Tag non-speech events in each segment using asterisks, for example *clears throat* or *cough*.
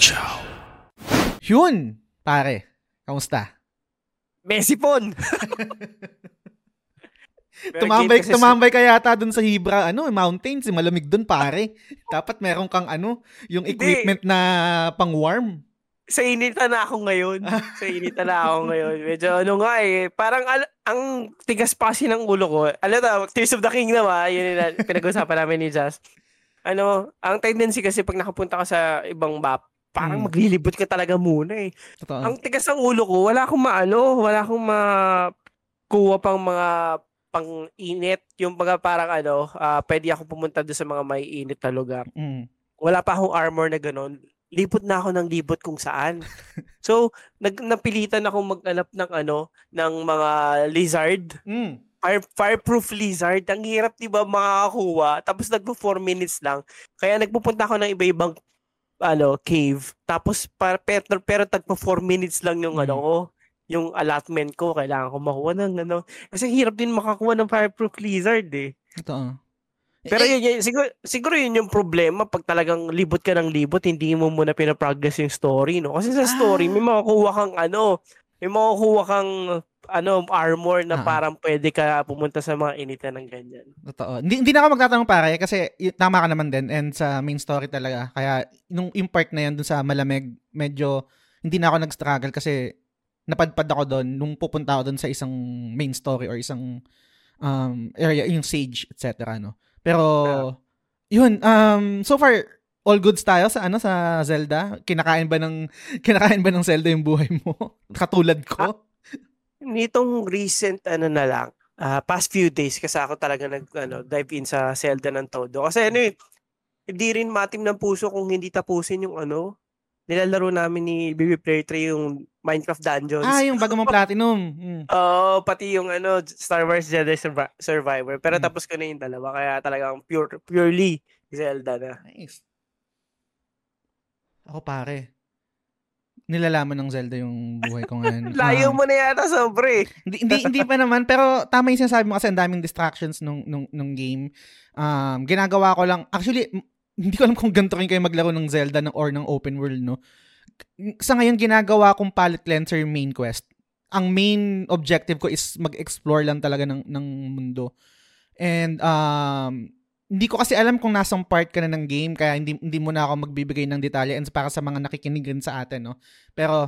Chow. Yun, pare. Kamusta? Messi pon! *laughs* Tumambay, tumambay ka yata dun sa Hibra, ano, mountains, eh, malamig dun, pare. Dapat meron kang, ano, yung Hindi. equipment na pang-warm. Sa initan na ako ngayon. Sa initan na ako ngayon. Medyo ano nga eh. Parang al- ang tigas pa kasi ng ulo ko. Alam na, Tears of the Kingdom ah. Yun yung pinag-usapan namin ni Jazz. Ano, ang tendency kasi pag nakapunta ka sa ibang map, parang Hmm. maglilibot ka talaga muna eh. Totoo. Ang tigas ng ulo ko, wala akong maano, wala akong makuha pang mga pang-init. Yung mga parang ano, ah, pwede ako pumunta doon sa mga may init na lugar. Mm. Wala pa akong armor na ganun. Lipot na ako ng libot kung saan. *laughs* so, nag napilitan akong maghanap ng ano, ng mga lizard. Mm. Fire, fireproof lizard. Ang hirap, di ba, makakakuha. Tapos nagpo 4 minutes lang. Kaya nagpupunta ako ng iba-ibang ano, cave. Tapos, para, pero, pero tagpo 4 minutes lang yung Mm. ano ko, yung allotment ko. Kailangan ko makuha ng ano. Kasi hirap din makakuha ng fireproof lizard eh. Totoo. Pero Eh, yun, yun, siguro, siguro yun yung problema pag talagang libot ka ng libot, hindi mo muna pinaprogress yung story, no? Kasi sa story, may makukuha kang ano, may makukuha kang ano, armor na Ah. parang pwede ka pumunta sa mga initan ng ganyan. Totoo. Hindi, hindi na ako magtatanong pare kasi y- tama ka naman din and sa main story talaga. Kaya nung yung part na yan dun sa malamig, medyo hindi na ako nag-struggle kasi napadpad ako doon nung pupunta ako doon sa isang main story or isang um, area, yung sage, etc. No? Pero, yun, um, so far, all goods tayo sa ano sa Zelda. Kinakain ba ng *laughs* kinakain ba ng Zelda yung buhay mo? *laughs* Katulad ko. Nitong recent ano na lang, ah, past few days kasi ako talaga nag ano, dive in sa Zelda ng todo. Kasi ano eh, hindi rin matim ng puso kung hindi tapusin yung ano, nilalaro namin ni Baby Player 3 yung Minecraft Dungeons. Ah, yung bago mong *laughs* platinum. Mm. Oo, pati yung ano, Star Wars Jedi Survi- Survivor. Pero Hmm. tapos ko na yung dalawa, kaya talagang pure, purely Zelda na. Nice. Ako pare. Nilalaman ng Zelda yung buhay ko ngayon. *laughs* Layo Um, mo na yata sobre. hindi, hindi, hindi pa naman, pero tama yung sinasabi mo kasi ang daming distractions nung, nung, nung game. Um, ginagawa ko lang, actually, hindi ko alam kung ganito rin kayo maglaro ng Zelda ng, or ng open world, no? Sa ngayon, ginagawa kong palette cleanser yung main quest. Ang main objective ko is mag-explore lang talaga ng, ng mundo. And, um, hindi ko kasi alam kung nasang part ka na ng game, kaya hindi, hindi mo na ako magbibigay ng detalye and para sa mga nakikinig rin sa atin, no? Pero,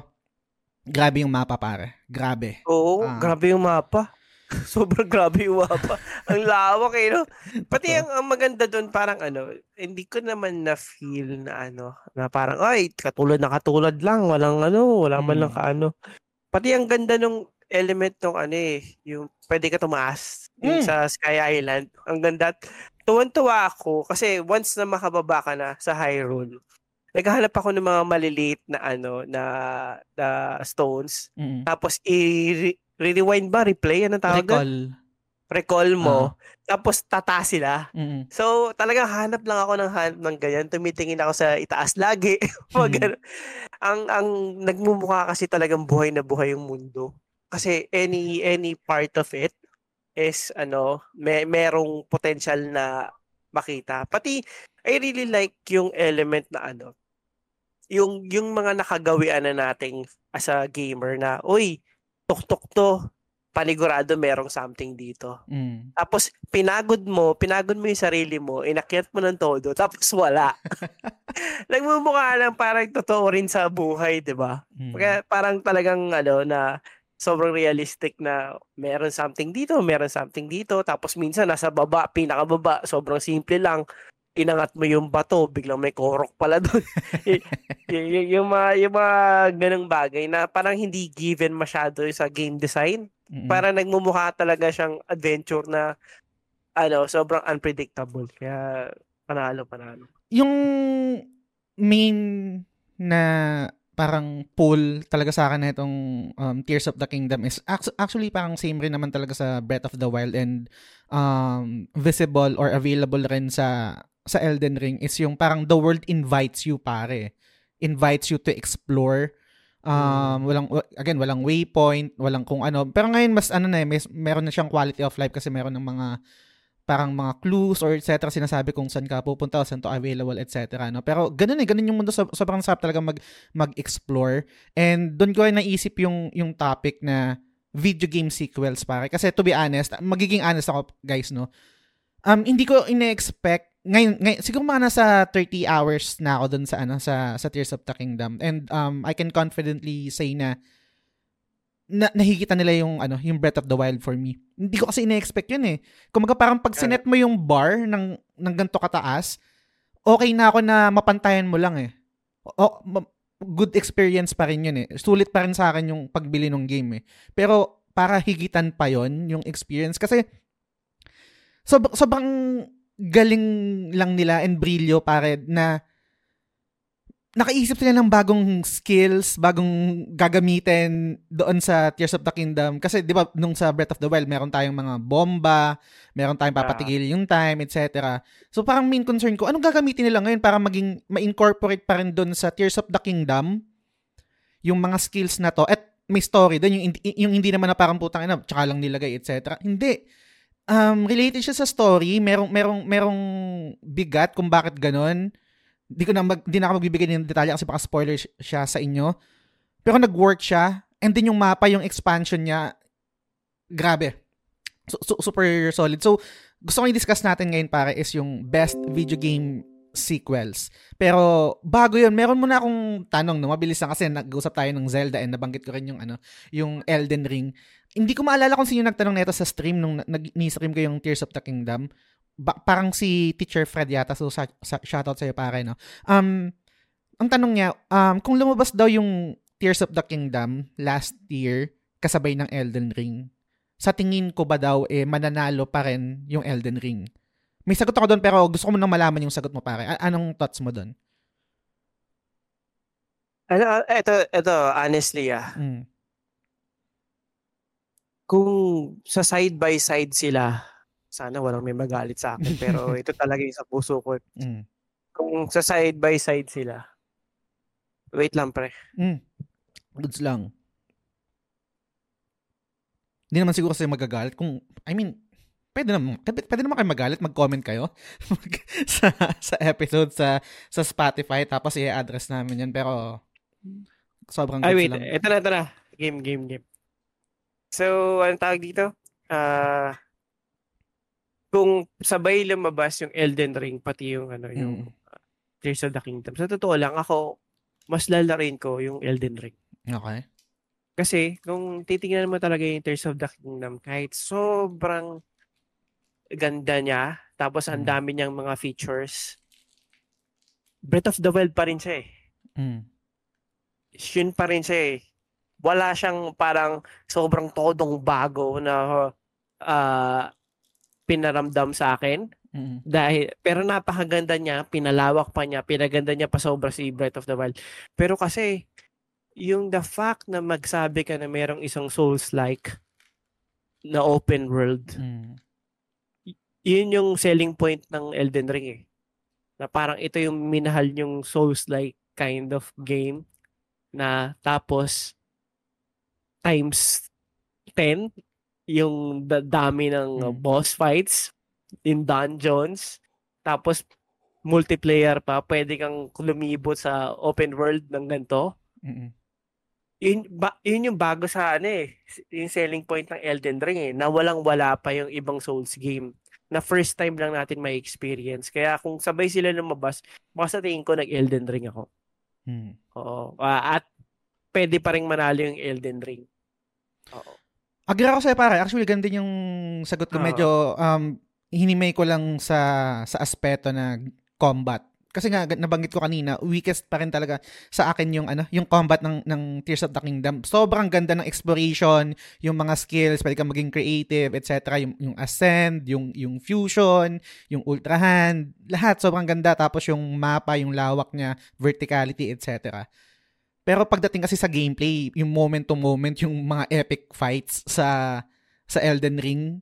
grabe yung mapa, pare. Grabe. Oo, Ah. grabe yung mapa. *laughs* Sobrang grabe yung mapa. ang lawak eh, no? Pati ang, ang maganda doon, parang ano, hindi ko naman na-feel na ano, na parang, ay, katulad na katulad lang, walang ano, wala man Mm. lang kaano. Pati ang ganda nung element nung ano eh, yung pwede ka tumaas yung Mm. sa Sky Island. Ang ganda. Tuwan-tuwa ako kasi once na makababa ka na sa Hyrule, naghahanap ako ng mga maliliit na ano, na, na stones. Mm. Tapos i rewind ba, replay, ano tawag? Recall. Recall mo. Tapos tata sila. Mm. So, talagang hanap lang ako ng hanap ng ganyan. Tumitingin ako sa itaas lagi. *laughs* Mhm. ganun. ang, ang nagmumukha kasi talagang buhay na buhay yung mundo. Kasi any, any part of it is, ano, may, merong potential na makita. Pati, I really like yung element na ano, yung, yung mga nakagawian na nating as a gamer na, uy, tok-tok to, panigurado merong something dito. Mm. Tapos, pinagod mo, pinagod mo yung sarili mo, inakyat mo ng todo, tapos wala. *laughs* *laughs* Nagmumukha lang parang totoo rin sa buhay, di ba? Mm. Kaya parang talagang, ano, na sobrang realistic na meron something dito, meron something dito, tapos minsan nasa baba, pinakababa, sobrang simple lang, inangat mo yung bato, biglang may korok pala doon. *laughs* y- y- y- yung mga, yung mga ganong bagay na parang hindi given masyado sa game design Mm. para nagmumukha talaga siyang adventure na ano, sobrang unpredictable. Kaya panalo, panalo. yung main na parang pull talaga sa akin na itong um, Tears of the Kingdom is act- actually parang same rin naman talaga sa Breath of the Wild and um, visible or available rin sa sa Elden Ring is yung parang the world invites you pare. Invites you to explore. Um walang wa- again walang waypoint walang kung ano. Pero ngayon mas ano na eh, may, meron na siyang quality of life kasi meron ng mga parang mga clues or etc. sinasabi kung saan ka pupunta, saan to available, etc. No? Pero ganun eh, ganun yung mundo. sobrang sarap talaga mag, mag-explore. And doon ko ay naisip yung, yung topic na video game sequels pare. Kasi to be honest, magiging honest ako guys, no? Um, hindi ko ine-expect ngayon, ngayon siguro mga nasa 30 hours na ako doon sa ano sa sa Tears of the Kingdom and um I can confidently say na na, nahigita nila yung ano, yung Breath of the Wild for me. Hindi ko kasi ina-expect yun eh. Kung parang pag sinet mo yung bar ng ng ganto kataas, okay na ako na mapantayan mo lang eh. O, good experience pa rin yun eh. Sulit pa rin sa akin yung pagbili ng game eh. Pero para higitan pa yon yung experience kasi sob- sobrang galing lang nila and brilyo pare na nakaisip sila ng bagong skills, bagong gagamitin doon sa Tears of the Kingdom. Kasi 'di ba nung sa Breath of the Wild, meron tayong mga bomba, meron tayong papatigil yung time, etc. So parang main concern ko, anong gagamitin nila ngayon para maging ma-incorporate pa rin doon sa Tears of the Kingdom yung mga skills na to at may story doon yung, yung hindi naman na parang putang ina, tsaka lang nilagay, etc. Hindi. Um, related siya sa story, merong merong merong bigat kung bakit ganon di ko na mag, di na ako magbibigay ng detalye kasi baka spoiler siya sa inyo. Pero nag-work siya and then yung mapa, yung expansion niya, grabe. So, so, super solid. So, gusto ko i-discuss natin ngayon pare is yung best video game sequels. Pero bago 'yun, meron muna akong tanong no, mabilis lang kasi nag-usap tayo ng Zelda and nabanggit ko rin yung ano, yung Elden Ring. Hindi ko maalala kung sino nagtanong nito sa stream nung nag-ni-stream ko yung Tears of the Kingdom ba, parang si Teacher Fred yata, so sa, sa, shoutout sa'yo pare, no? Um, ang tanong niya, um, kung lumabas daw yung Tears of the Kingdom last year, kasabay ng Elden Ring, sa tingin ko ba daw, eh, mananalo pa rin yung Elden Ring? May sagot ako doon, pero gusto ko muna malaman yung sagot mo pare. Anong thoughts mo doon? Ano, ito, ito, honestly, ah. Mm. Kung sa side by side sila, sana walang may magalit sa akin. Pero *laughs* ito talaga yung sa puso ko. Mm. Kung sa side by side sila. Wait lang, pre. Mm. Goods lang. Hindi naman siguro kasi magagalit. Kung, I mean, pwede naman, pwede naman kayo magalit, mag-comment kayo *laughs* sa, sa episode sa, sa Spotify, tapos i-address namin yan. Pero, sobrang Ay, wait. Lang. Ito na, ito na. Game, game, game. So, anong tawag dito? Uh, kung sabay lumabas yung Elden Ring pati yung ano yung uh, Tears of the Kingdom. Sa totoo lang ako mas lalarin ko yung Elden Ring. Okay. Kasi kung titingnan mo talaga yung Tears of the Kingdom kahit sobrang ganda niya tapos ang mm. dami niyang mga features Breath of the Wild pa rin siya eh. Mm. Yun pa rin siya eh. Wala siyang parang sobrang todong bago na uh, pinaramdam sa akin. Mm-hmm. Dahil pero napakaganda niya, pinalawak pa niya, pinaganda niya pa sobra si Breath of the Wild. Pero kasi yung the fact na magsabi ka na merong isang Souls-like na open world. Mm. Yun yung selling point ng Elden Ring eh. Na parang ito yung minahal yung Souls-like kind of game na tapos times 10 yung dami ng mm. boss fights in dungeons. Tapos multiplayer pa, pwede kang lumibot sa open world ng ganito. Mm-hmm. Yun, ba, yun yung bago sa ano eh, yung selling point ng Elden Ring eh, na walang-wala pa yung ibang Souls game na first time lang natin may experience. Kaya kung sabay sila lumabas, baka sa tingin ko nag-Elden Ring ako. Hmm. Oo. Uh, at pwede pa rin manalo yung Elden Ring. Oo. Agree ako sa'yo pare. Actually, ganda yung sagot ko. Medyo um, hinimay ko lang sa sa aspeto na combat. Kasi nga nabanggit ko kanina, weakest pa rin talaga sa akin yung ano, yung combat ng ng Tears of the Kingdom. Sobrang ganda ng exploration, yung mga skills, pwede kang maging creative, etc. Yung yung ascend, yung yung fusion, yung ultra hand, lahat sobrang ganda tapos yung mapa, yung lawak niya, verticality, etc. Pero pagdating kasi sa gameplay, yung moment to moment, yung mga epic fights sa sa Elden Ring,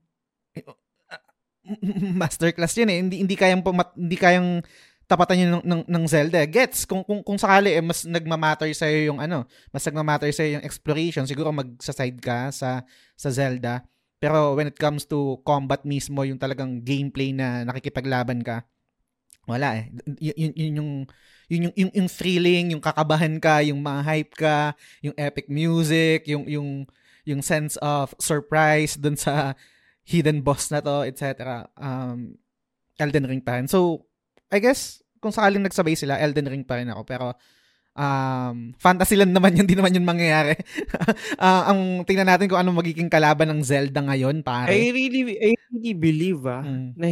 *laughs* masterclass 'yun eh. Hindi hindi kayang hindi kayang tapatan yun ng, ng, ng Zelda. Gets, kung, kung, kung sakali, eh, mas nagmamatter sa'yo yung ano, mas nagmamatter sa'yo yung exploration, siguro magsa-side ka sa, sa Zelda. Pero when it comes to combat mismo, yung talagang gameplay na nakikipaglaban ka, wala eh. Y- yun, yun yung yun yung, yung, yung thrilling, yung kakabahan ka, yung ma-hype ka, yung epic music, yung yung yung sense of surprise dun sa hidden boss na to, etc. Um, Elden Ring pa rin. So, I guess, kung sakaling nagsabay sila, Elden Ring pa rin ako. Pero, um, fantasy lang naman yun, *laughs* hindi naman yun mangyayari. uh, *laughs* ang tingnan natin kung anong magiging kalaban ng Zelda ngayon, pare. I really, I really believe ah, mm. na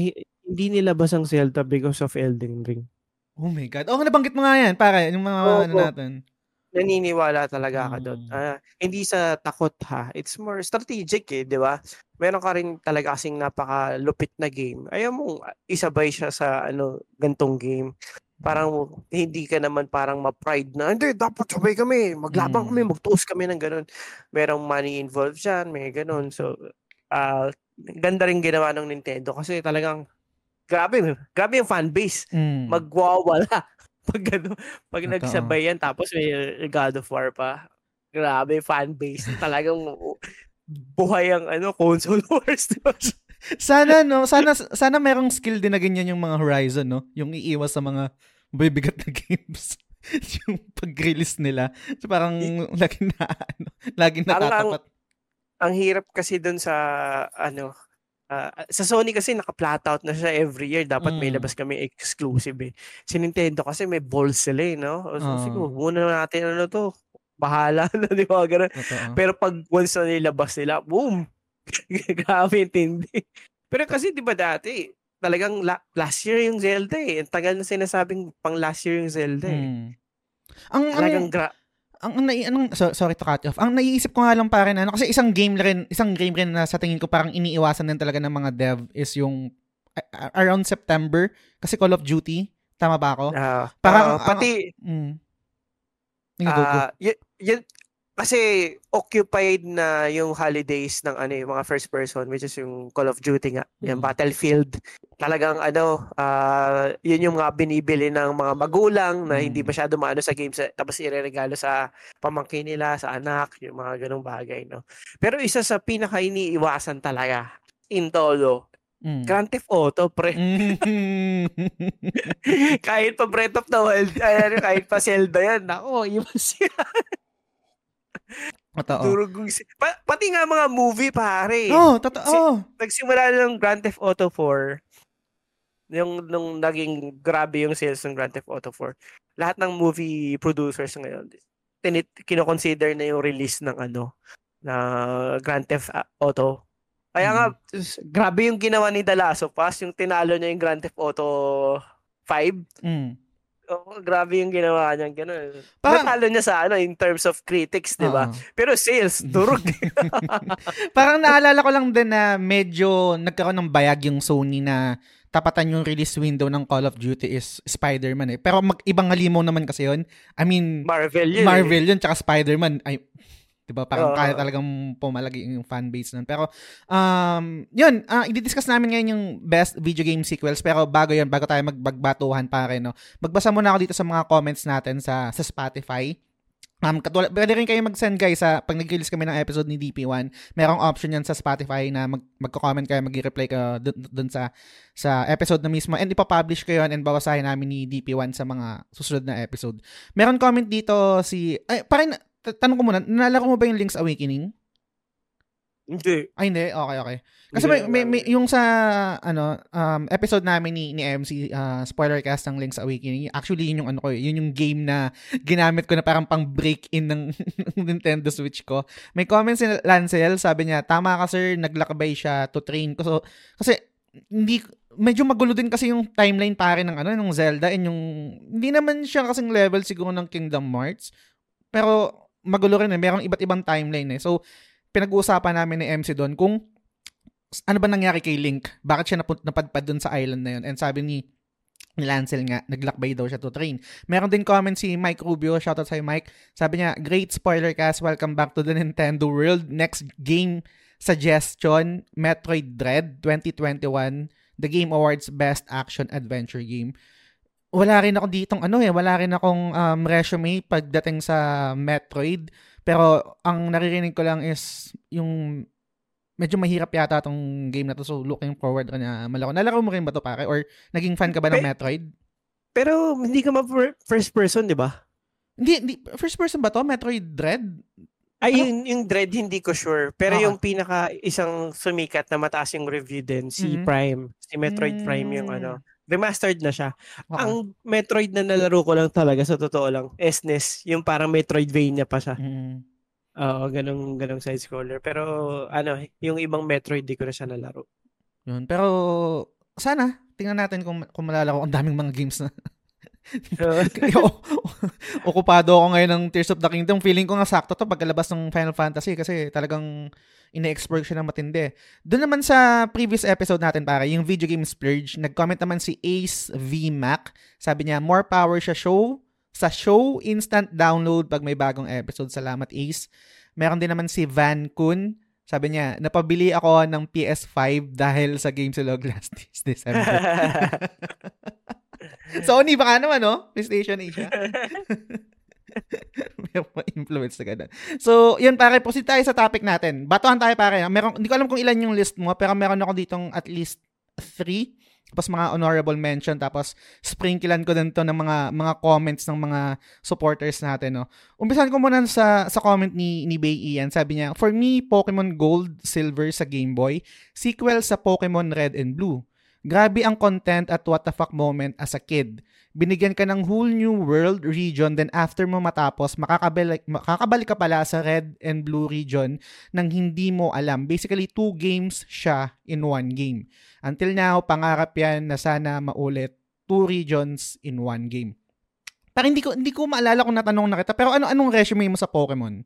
hindi nilabas ang Zelda because of Elden Ring. Oh my God. Oh, nabanggit mo nga yan, pare, yung mga oh, ano oh. natin. Naniniwala talaga ako doon. Uh, hindi sa takot ha. It's more strategic eh, di ba? Meron ka rin talaga kasing napakalupit na game. Ayaw mo isabay siya sa ano gantong game parang hindi ka naman parang ma-pride na, hindi, dapat sabay kami, maglabang mm. kami, magtuos kami ng ganun. Merong money involved dyan, may ganun. So, uh, ganda rin ginawa ng Nintendo kasi talagang, grabe, grabe yung fan base. Mm. Magwawala. Pag, ano, pag Ito. nagsabay yan, tapos may God of War pa. Grabe, fan base. Talagang buhay ang ano, console *laughs* wars. sana no, sana sana merong skill din na ganyan yung mga Horizon no, yung iiwas sa mga bibigat na *laughs* games. yung pag-release nila. So parang lagi na ano, lagi natatapat. Ang, ang, ang hirap kasi doon sa ano uh, sa Sony kasi naka-flat out na siya every year. Dapat mm. may labas kami exclusive eh. Si Nintendo kasi may balls sila eh, no? So, uh. siguro, muna natin ano to. Bahala *laughs* na, di ba? Ganun. Pero pag once na nilabas nila, boom! *laughs* Grabe tindi. Pero kasi 'di ba dati, talagang la- last year yung Zelda eh. Ang tagal na sinasabing pang last year yung Zelda eh. Hmm. Ang talagang gra- ang, ang anong so, sorry to cut off. Ang naiisip ko nga lang pare na ano kasi isang game rin, isang game rin na sa tingin ko parang iniiwasan din talaga ng mga dev is yung uh, around September kasi Call of Duty, tama ba ako? Uh, parang uh, pati uh, mm, uh, y- y- kasi occupied na yung holidays ng ano yung mga first person which is yung Call of Duty nga, mm. yung Battlefield. Talagang ano, uh, yun yung mga binibili ng mga magulang na mm. hindi masyado maano sa games tapos ireregalo sa pamangkin nila, sa anak, yung mga ganong bagay, no. Pero isa sa pinaka iniiwasan talaga in todo Mm. Grand Theft Auto, pre. Mm. *laughs* kahit pa Breath of the Wild, ay, kahit pa Zelda yan, ako, iwas yan. Totoo. Durugong pa- pati nga mga movie pare. Oh, totoo. Si- nagsimula ng Grand Theft Auto 4 yung nung naging grabe yung sales ng Grand Theft Auto 4. Lahat ng movie producers ngayon tinit kino-consider na yung release ng ano na Grand Theft Auto. Kaya nga mm. grabe yung ginawa ni The Last of Us, yung tinalo niya yung Grand Theft Auto 5. Mm Oh, grabe yung ginawa niya, gano'n. Parang, Natalo niya sa ano in terms of critics, 'di ba? Uh-huh. Pero sales *laughs* durog. *laughs* Parang naalala ko lang din na medyo nagkaroon ng bayag yung Sony na tapatan yung release window ng Call of Duty is Spider-Man eh. Pero mag ibang halimaw naman kasi 'yon. I mean, Marvel yun. Marvel eh. yun tsaka Spider-Man. Ay, 'Di ba? Parang uh, kaya talagang pumalagi yung fan base nun. Pero um, 'yun, uh, i-discuss namin ngayon yung best video game sequels pero bago 'yun, bago tayo magbagbatuhan pare no. Magbasa muna ako dito sa mga comments natin sa sa Spotify. Um, katulad, pwede rin kayo mag-send guys sa pag nag-release kami ng episode ni DP1, merong option yan sa Spotify na mag, magko-comment kayo, mag-reply kayo dun, dun sa sa episode na mismo and ipapublish ko yun and bawasahin namin ni DP1 sa mga susunod na episode. Meron comment dito si, ay, parang tanong ko muna, nalala mo ba yung Link's Awakening? Hindi. Ay, hindi. Okay, okay. Kasi may, may, may, yung sa ano um, episode namin ni, ni MC, uh, spoiler cast ng Link's Awakening, actually yun yung ano ko, yun yung game na ginamit ko na parang pang break-in *laughs* ng Nintendo Switch ko. May comments si Lancel, sabi niya, tama ka sir, naglakbay siya to train ko. So, kasi hindi medyo magulo din kasi yung timeline pare ng ano ng Zelda and yung hindi naman siya kasing level siguro ng Kingdom Hearts. Pero magulo rin eh. Merong iba't ibang timeline eh. So, pinag-uusapan namin ni MC doon kung ano ba nangyari kay Link? Bakit siya napun- napadpad doon sa island na yun? And sabi ni ni Lancel nga, naglakbay daw siya to train. Meron din comment si Mike Rubio, shoutout sa'yo Mike. Sabi niya, great spoiler cast, welcome back to the Nintendo World. Next game suggestion, Metroid Dread 2021, the Game Awards Best Action Adventure Game wala rin ako ditong ano eh, wala rin akong um, resume pagdating sa Metroid. Pero ang naririnig ko lang is yung medyo mahirap yata tong game na to. So, looking forward ka na malaro. Nalaro mo rin ba to pare? Or naging fan ka ba ng Metroid? Pero hindi ka ma first person, di ba? Hindi, hindi, first person ba to? Metroid Dread? Ay, ano? yung, yung Dread hindi ko sure. Pero ah. yung pinaka isang sumikat na mataas yung review din, si mm-hmm. Prime. Si Metroid mm-hmm. Prime yung ano. Mm. Remastered na siya. Okay. Ang Metroid na nalaro ko lang talaga, sa totoo lang, SNES. Yung parang Metroidvania pa siya. Mm-hmm. Oo, ganong, ganong side-scroller. Pero, ano, yung ibang Metroid, di ko na siya nalaro. Yun. Pero, sana, tingnan natin kung, kung malalaro ang daming mga games na *laughs* Okupado ako ngayon ng Tears of the Kingdom. Feeling ko nga sakto to pagkalabas ng Final Fantasy kasi talagang ine-explore siya ng matindi. Doon naman sa previous episode natin para yung video game splurge, nag-comment naman si Ace V Mac. Sabi niya, more power siya show sa show instant download pag may bagong episode. Salamat Ace. Meron din naman si Van Kun. Sabi niya, napabili ako ng PS5 dahil sa Games Log last *laughs* December. *laughs* Sony baka naman, no? PlayStation Asia. *laughs* *laughs* May influence na ganun. So, yun pare, proceed tayo sa topic natin. Batuhan tayo pare. Meron, hindi ko alam kung ilan yung list mo, pero meron ako ditong at least three. Tapos mga honorable mention. Tapos sprinklean ko din to ng mga mga comments ng mga supporters natin. No? Umpisan ko muna sa, sa comment ni, ni Bay Ian. Sabi niya, For me, Pokemon Gold, Silver sa Game Boy. Sequel sa Pokemon Red and Blue. Grabe ang content at what the fuck moment as a kid. Binigyan ka ng whole new world region then after mo matapos, makakabalik, makakabalik ka pala sa red and blue region nang hindi mo alam. Basically, two games siya in one game. Until now, pangarap yan na sana maulit two regions in one game. Parang hindi ko hindi ko maalala kung natanong na kita, pero ano anong resume mo sa Pokemon?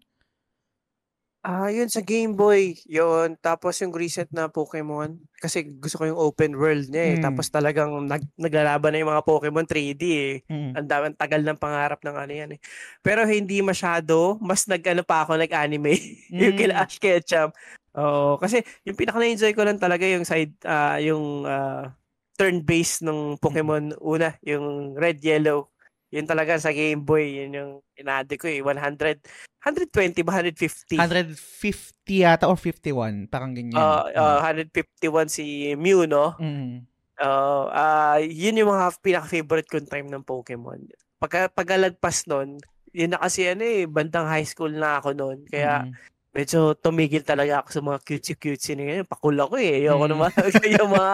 Ah, yun sa Game Boy, yun. Tapos yung recent na Pokemon, kasi gusto ko yung open world niya eh. Mm. Tapos talagang nag, naglalaban na yung mga Pokemon 3D eh. Mm. Ang dami, tagal ng pangarap ng ano yan eh. Pero hindi masyado, mas nag-ano pa ako, nag-anime. Mm. *laughs* yung kila Ash Ketchum. Oo, kasi yung pinaka na-enjoy ko lang talaga yung side, uh, yung uh, turn-based ng Pokemon una, yung red, yellow. Yun talaga sa Game Boy, yun yung inade ko eh, 100 120 ba? 150? 150 yata or 51. Parang ganyan. Uh, uh, 151 si Mew, no? Mm. Uh, uh, yun yung mga pinaka-favorite kong time ng Pokemon. Pagka, pagkalagpas nun, yun na kasi ano eh, bandang high school na ako noon. Kaya mm medyo tumigil talaga ako sa mga cutesy-cutesy na ngayon. Pakul ako eh. Ayoko mm. naman. *laughs* yung mga,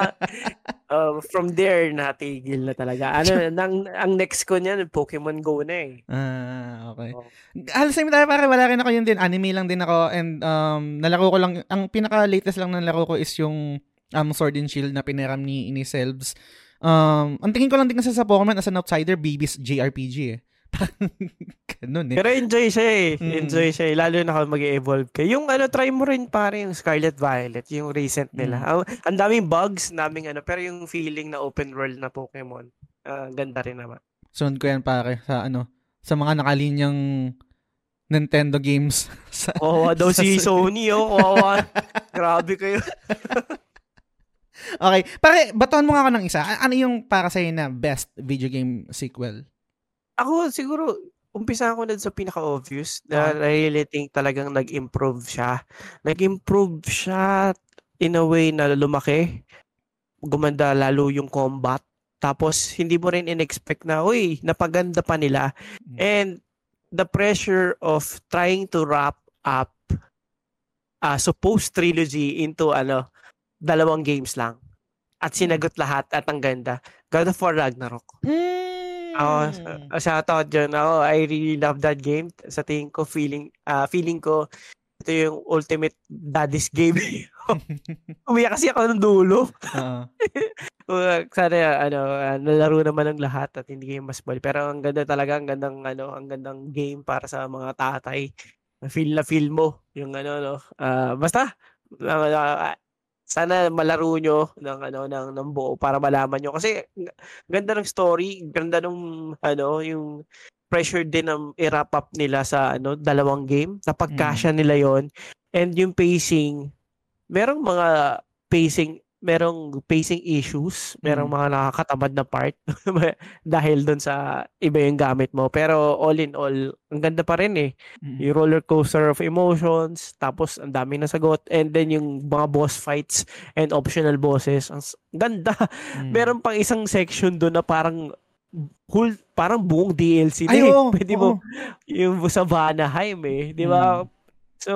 uh, from there, natigil na talaga. Ano, *laughs* nang, ang next ko niyan, Pokemon Go na eh. Ah, okay. Oh. The same time, pare, wala rin ako yun din. Anime lang din ako. And um, nalaro ko lang, ang pinaka-latest lang na nalaro ko is yung um, Sword and Shield na pinaram ni, ni Selbs. Um, ang tingin ko lang din kasi sa Pokemon as an outsider, Baby's JRPG eh. *laughs* Ganun eh. Pero enjoy siya eh. Mm. Enjoy siya eh. Lalo na kung mag-evolve ka. Yung ano, try mo rin pare yung Scarlet Violet, yung recent nila. Mm. Ang daming bugs, naming ano, pero yung feeling na open world na Pokemon, uh, ganda rin naman. Sunod ko yan pare sa ano, sa mga nakalinyang Nintendo games. *laughs* sa, oh, daw si Sony, oh. Oh, *laughs* Grabe kayo. okay. Pare, batuhan mo nga ako ng isa. Ano yung para sa'yo na best video game sequel? Ako siguro, umpisa ako na sa pinaka-obvious na. I really think talagang nag-improve siya. Nag-improve siya in a way na lumaki. Gumanda lalo yung combat. Tapos, hindi mo rin in-expect na, uy, napaganda pa nila. Mm. And the pressure of trying to wrap up a uh, supposed trilogy into ano, dalawang games lang. At sinagot lahat at ang ganda. God of War Ragnarok. Mm. Ako, mm. uh, shoutout dyan. Ako, I really love that game. Sa tingin ko, feeling, uh, feeling ko, ito yung ultimate daddy's game. *laughs* Umiyak kasi ako ng dulo. Uh-huh. *laughs* Sana, ano, uh, nalaro naman ng lahat at hindi kayo mas bali. Pero ang ganda talaga, ang gandang, ano, ang gandang game para sa mga tatay. Feel na feel mo yung ano, no. Uh, basta, uh, sana malaro nyo ng ano ng ng buo para malaman nyo kasi ganda ng story, ganda ng ano yung pressure din ng i-wrap up nila sa ano dalawang game. Napagkasya mm. nila 'yon. And yung pacing, merong mga pacing merong pacing issues, merong mm. mga nakakatamad na part *laughs* dahil doon sa iba yung gamit mo. Pero all in all, ang ganda pa rin eh. Mm. Yung roller coaster of emotions, tapos ang dami na sagot, and then yung mga boss fights and optional bosses. Ang ganda. Mm. Meron pang isang section doon na parang whole parang buong DLC na Ay, eh. Oh, Pwede oh. mo yung sa Vanaheim eh, 'di ba? Mm. So,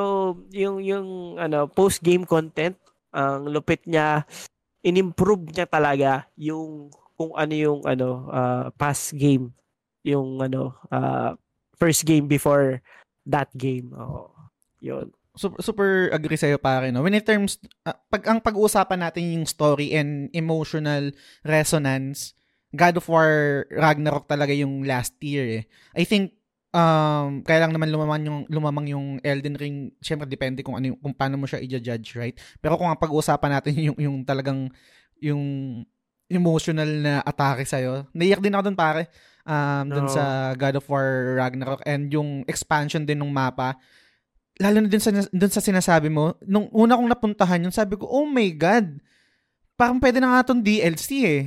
yung yung ano, post-game content ang lupit niya inimprove niya talaga yung kung ano yung ano uh, past game yung ano uh, first game before that game. Oh yun. Super, super agree sa'yo pare no? When in terms uh, pag ang pag-uusapan natin yung story and emotional resonance God of War Ragnarok talaga yung last year eh. I think um kaya lang naman lumamang yung lumamang yung Elden Ring syempre depende kung ano yung, kung paano mo siya i-judge right pero kung ang pag-uusapan natin *laughs* yung yung talagang yung emotional na atake sa iyo naiyak din ako doon pare um no. dun sa God of War Ragnarok and yung expansion din ng mapa lalo na din sa dun sa sinasabi mo nung una kong napuntahan yung sabi ko oh my god parang pwede na nga tong DLC eh.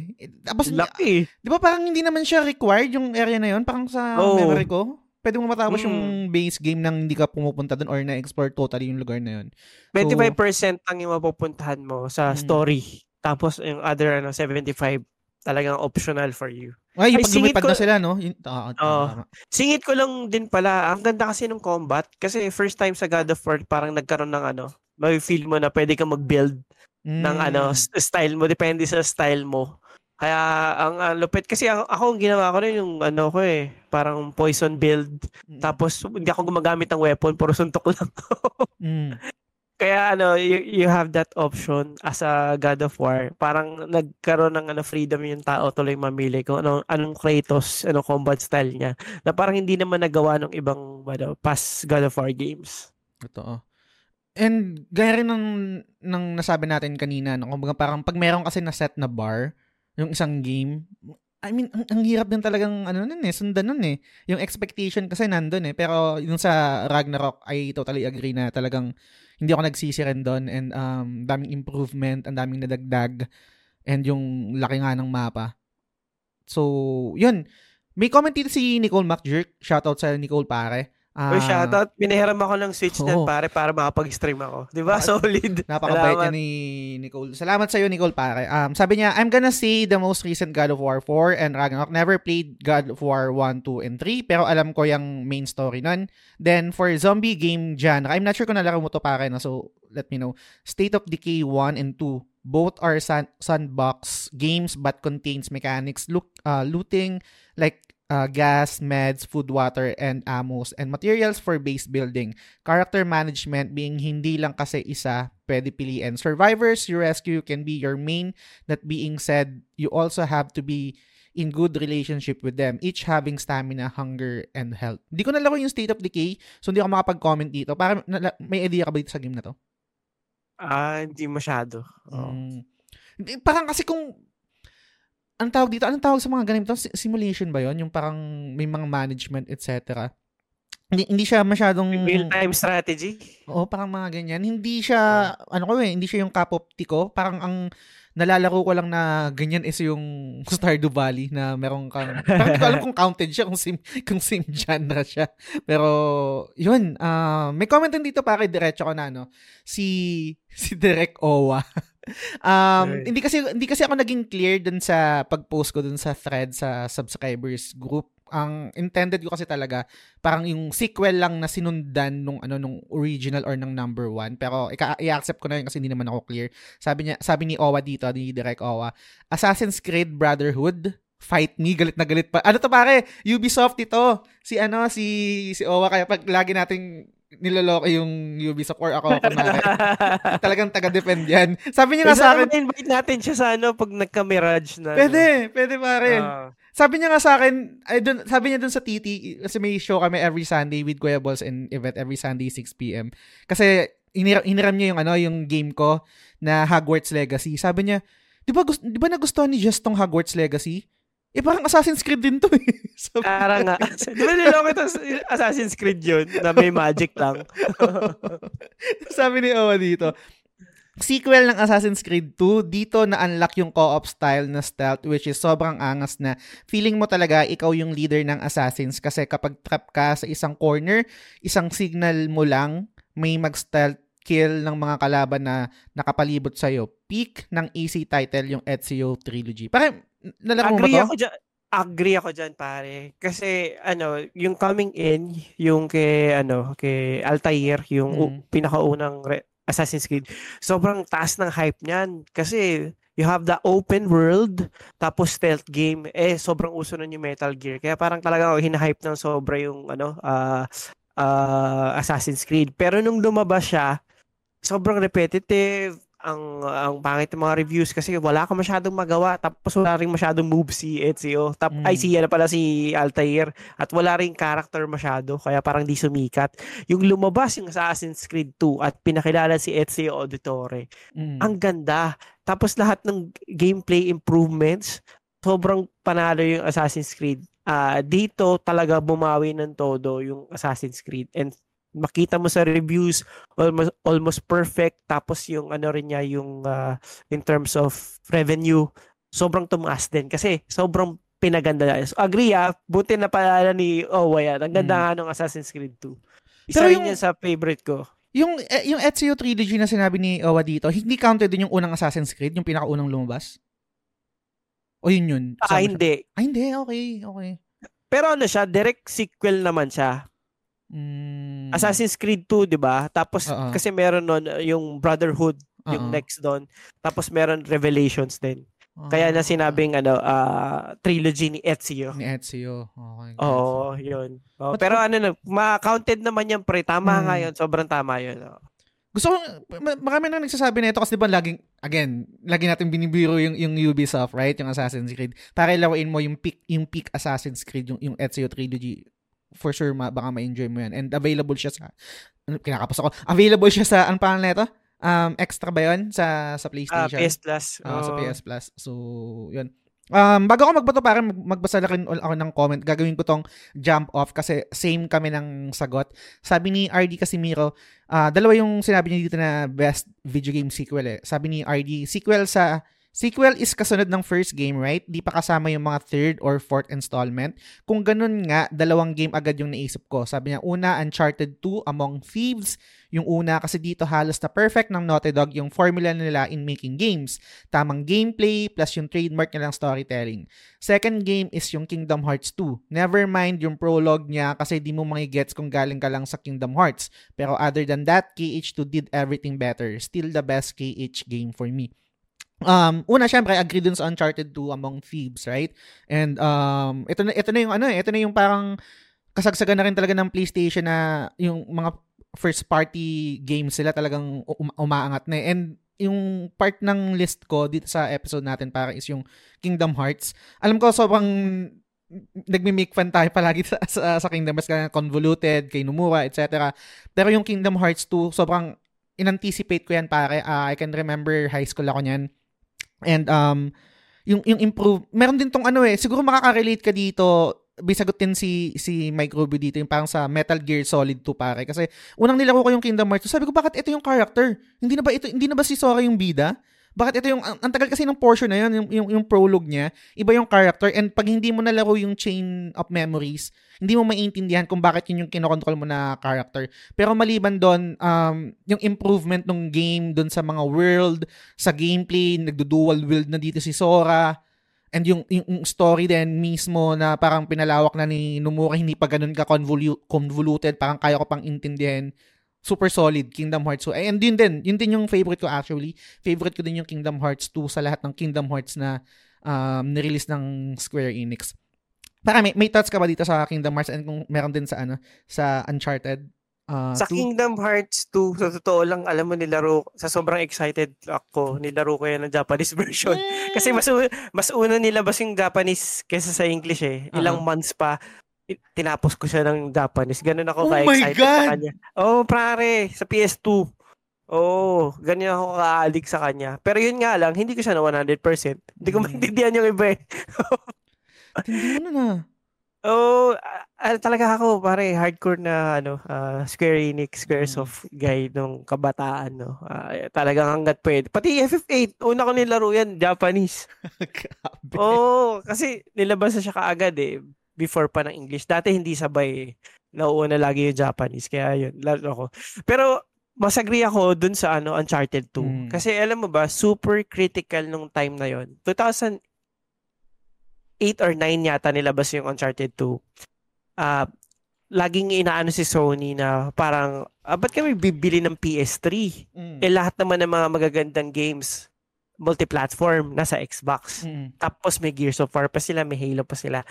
Tapos, Lucky. Di ba parang hindi naman siya required yung area na yon Parang sa oh. memory ko. Pwede mo matapos mm. yung base game nang hindi ka pumupunta doon or na-explore totally yung lugar na yun. So, 25% lang yung mapupuntahan mo sa mm. story. Tapos yung other ano 75 talagang optional for you. Ay, yung pag lumipad ko, na sila, no? Yung, uh, uh, singit ko lang din pala, ang ganda kasi ng combat. Kasi first time sa God of War, parang nagkaroon ng ano, may feel mo na pwede kang mag-build mm. ng ano, style mo. Depende sa style mo. Kaya ang uh, lupit kasi ako, ako ang ginawa ko rin yung ano ko eh, parang poison build. Mm. Tapos hindi ako gumagamit ng weapon, puro suntok lang. mm. *laughs* Kaya ano, you, you have that option as a God of War. Parang nagkaroon ng ano freedom yung tao tuloy mamili kung ano anong Kratos, ano combat style niya. Na parang hindi naman nagawa ng ibang ano, past God of War games. Totoo. And gaya rin ng, ng nasabi natin kanina, no? kumbaga parang pag meron kasi na set na bar, yung isang game, I mean, ang, ang hirap din talagang ano nun eh, sundan nun eh. Yung expectation kasi nandun eh. Pero yung sa Ragnarok, I totally agree na talagang hindi ako nagsisi rin doon and um, daming improvement, ang daming nadagdag and yung laki nga ng mapa. So, yun. May comment dito si Nicole McJerk. Shoutout sa Nicole pare. Uh, Uy, shoutout. Pinahiram ako ng Switch oh. pare para makapag-stream ako. Di ba? Solid. Napakabait niya ni Nicole. Salamat sa iyo, Nicole, pare. Um, sabi niya, I'm gonna say the most recent God of War 4 and Ragnarok. Never played God of War 1, 2, and 3, pero alam ko yung main story nun. Then, for zombie game genre, I'm not sure kung nalaro mo to, pare, na, so let me know. State of Decay 1 and 2 both are sun- sandbox games but contains mechanics look uh, looting like uh, gas, meds, food, water, and ammos, and materials for base building. Character management being hindi lang kasi isa, pwede piliin. Survivors you rescue can be your main. That being said, you also have to be in good relationship with them, each having stamina, hunger, and health. Hindi ko nalaro yung State of Decay, so hindi ako makapag-comment dito. Para may idea ka ba dito sa game na to? Ah, uh, hindi masyado. Oh. Mm. Parang kasi kung ang tawag dito, anong tawag sa mga ganito? Simulation ba yon Yung parang may mga management, etc. Hindi, hindi siya masyadong... Real-time strategy? Oo, parang mga ganyan. Hindi siya, uh, ano ko eh, hindi siya yung kapopti ko. Parang ang nalalaro ko lang na ganyan is yung *laughs* Stardew Valley na meron kang... parang hindi ko alam kung counted siya, kung sim, kung sim genre siya. Pero, yun. Uh, may comment din dito pare, diretso ko na, no? Si, si Direk Owa. *laughs* um, right. hindi kasi hindi kasi ako naging clear dun sa pag-post ko dun sa thread sa subscribers group. Ang intended ko kasi talaga parang yung sequel lang na sinundan nung ano nung original or ng number one pero i-accept ko na yun kasi hindi naman ako clear. Sabi niya sabi ni Owa dito, ni Direct Owa, Assassin's Creed Brotherhood fight me, galit na galit pa. Ano to pare? Ubisoft ito. Si ano, si si Owa kaya pag lagi nating niloloko yung Ubisoft or ako kunwari. *laughs* talagang taga-defend yan. Sabi niya nga sa akin, invite natin siya sa ano pag nagka-mirage na. Pwede, ano. pwede pare. Uh, sabi niya nga sa akin, ay dun, sabi niya dun sa TT, kasi may show kami every Sunday with Kuya Balls and event every Sunday 6 p.m. Kasi iniram, iniram niya yung ano, yung game ko na Hogwarts Legacy. Sabi niya, di ba, di ba nagustuhan ni Just tong Hogwarts Legacy? Eh, parang Assassin's Creed din to eh. *laughs* Parang nga. Di ba niloko ito Assassin's Creed yun na may magic lang? *laughs* Sabi ni Owa dito, sequel ng Assassin's Creed 2, dito na-unlock yung co-op style na stealth which is sobrang angas na feeling mo talaga ikaw yung leader ng assassins kasi kapag trap ka sa isang corner, isang signal mo lang may mag-stealth kill ng mga kalaban na nakapalibot sa'yo. Peak ng easy title yung Ezio Trilogy. Parang, nalaro mo ba to? Ako dyan, agree ako dyan, pare. Kasi, ano, yung coming in, yung kay, ano, kay Altair, yung mm. pinakaunang re- Assassin's Creed, sobrang taas ng hype niyan. Kasi, you have the open world, tapos stealth game, eh, sobrang uso nun yung Metal Gear. Kaya parang talaga oh, hinahype ng sobra yung, ano, uh, uh, Assassin's Creed. Pero nung lumabas siya, sobrang repetitive, ang ang pangit ng mga reviews kasi wala ka masyadong magawa. Tapos wala ring masyadong move si Ezio. Tap mm. ay si ano pala si Altair. At wala ring character masyado. Kaya parang di sumikat. Yung lumabas yung Assassin's Creed 2 at pinakilala si Ezio Auditore. Mm. ang ganda. Tapos lahat ng gameplay improvements sobrang panalo yung Assassin's Creed. Uh, dito talaga bumawi ng todo yung Assassin's Creed. And makita mo sa reviews almost almost perfect tapos yung ano rin niya yung uh, in terms of revenue sobrang tumaas din kasi sobrang pinaganda niya. So, agree ah, buti na pala ni Owa yan. Ang ganda mm. nga ng Assassin's Creed 2. Isa Pero rin yung, yan sa favorite ko. Yung eh, yung Ezio trilogy na sinabi ni Owa dito, hindi counted din yung unang Assassin's Creed, yung pinakaunang lumabas? O yun yun? Ah, hindi. Ah, hindi. Okay, okay. Pero ano siya, direct sequel naman siya. Mm. Assassin's Creed 2, 'di ba? Tapos uh-uh. kasi meron nun yung Brotherhood, uh-uh. yung next doon. Tapos meron Revelations din. Uh-huh. Kaya na sinabing ano, uh, trilogy ni Ezio. Ni Ezio. Okay. Oo, 'yun. Oh, pero ano na, ma-counted naman yan pre. Tama hmm. nga 'yun, sobrang tama 'yun. Oh. Gusto ko, marami nang nagsasabi na ito kasi diba laging, again, lagi natin binibiro yung, yung Ubisoft, right? Yung Assassin's Creed. Para laruin mo yung peak, yung peak Assassin's Creed, yung, yung Ezio Trilogy for sure ma- baka ma-enjoy mo yan. And available siya sa, ano, kinakapos ako, available siya sa, ano pangalan nito? Um, extra ba yun sa, sa PlayStation? Uh, PS Plus. Uh, oh. Sa PS Plus. So, yun. Um, bago ako magbato, para magbasa lang ako ng comment, gagawin ko tong jump off kasi same kami ng sagot. Sabi ni RD Casimiro, uh, dalawa yung sinabi niya dito na best video game sequel eh. Sabi ni RD, sequel sa Sequel is kasunod ng first game, right? Di pa kasama yung mga third or fourth installment. Kung ganun nga, dalawang game agad yung naisip ko. Sabi niya, una, Uncharted 2, Among Thieves. Yung una, kasi dito halos na perfect ng Naughty Dog yung formula nila in making games. Tamang gameplay, plus yung trademark nilang storytelling. Second game is yung Kingdom Hearts 2. Never mind yung prologue niya kasi di mo gets kung galing ka lang sa Kingdom Hearts. Pero other than that, KH2 did everything better. Still the best KH game for me. Um, una syempre agree dun sa Uncharted 2 Among Thieves, right? And um ito na ito na yung ano eh, ito na yung parang kasagsagan na rin talaga ng PlayStation na yung mga first party games sila talagang um- umaangat na eh. And yung part ng list ko dito sa episode natin para is yung Kingdom Hearts. Alam ko sobrang nagmi-make fun tayo palagi sa, sa, sa Kingdom Hearts kaya convoluted, kay Nomura, etc. Pero yung Kingdom Hearts 2, sobrang in-anticipate ko yan pare. Uh, I can remember high school ako niyan. And um yung yung improve, meron din tong ano eh, siguro makaka-relate ka dito bisagutin si si Mike Rubio dito yung parang sa Metal Gear Solid 2 pare. Kasi unang nilaro ko yung Kingdom Hearts sabi ko bakit ito yung character? Hindi na ba ito hindi na ba si Sora yung bida bakit ito yung, ang, ang tagal kasi ng portion na yun, yung, yung, yung prologue niya, iba yung character, and pag hindi mo nalaro yung chain of memories, hindi mo maintindihan kung bakit yun yung kinokontrol mo na character. Pero maliban doon, um, yung improvement ng game doon sa mga world, sa gameplay, nagdo-dual world na dito si Sora, and yung, yung story din mismo na parang pinalawak na ni Nomura, hindi pa ganun ka convoluted, parang kaya ko pang intindihan super solid Kingdom Hearts 2. And yun din, yun din yung favorite ko actually. Favorite ko din yung Kingdom Hearts 2 sa lahat ng Kingdom Hearts na um, nirelease ng Square Enix. Para may, may thoughts ka ba dito sa Kingdom Hearts and kung meron din sa ano sa Uncharted? Uh, sa 2? Kingdom Hearts 2, sa totoo lang, alam mo, nilaro, sa sobrang excited ako, nilaro ko yan ng Japanese *laughs* version. Kasi mas, mas una nilabas yung Japanese kaysa sa English eh. Ilang uh-huh. months pa tinapos ko siya ng Japanese. Ganun ako oh ka-excited sa kanya. Oh, pare, sa PS2. Oh, ganyan ako ka-addict sa kanya. Pero yun nga lang, hindi ko siya na 100%. Hindi ko hmm. maintindihan yung iba eh. Hindi mo na. Oh, uh, talaga ako pare hardcore na ano uh, Square Enix, Squaresoft mm. guy nung kabataan no. Uh, talagang hangga't pwede. Pati FF8, una ko nilaro yan Japanese. *laughs* Oh, kasi nilabas na siya kaagad eh before pa ng English. Dati hindi sabay eh. Nauuna lagi yung Japanese kaya yun laro ko. Pero mas agree ako dun sa ano Uncharted 2. Mm. Kasi alam mo ba, super critical nung time na yon. 2000 8 or 9 yata nilabas yung Uncharted 2. Uh, ah, laging inaano si Sony na parang, ah, ba't kami bibili ng PS3? Mm. Eh lahat naman ng mga magagandang games, multi-platform, nasa Xbox. Mm. Tapos may Gears of War pa sila, may Halo pa sila.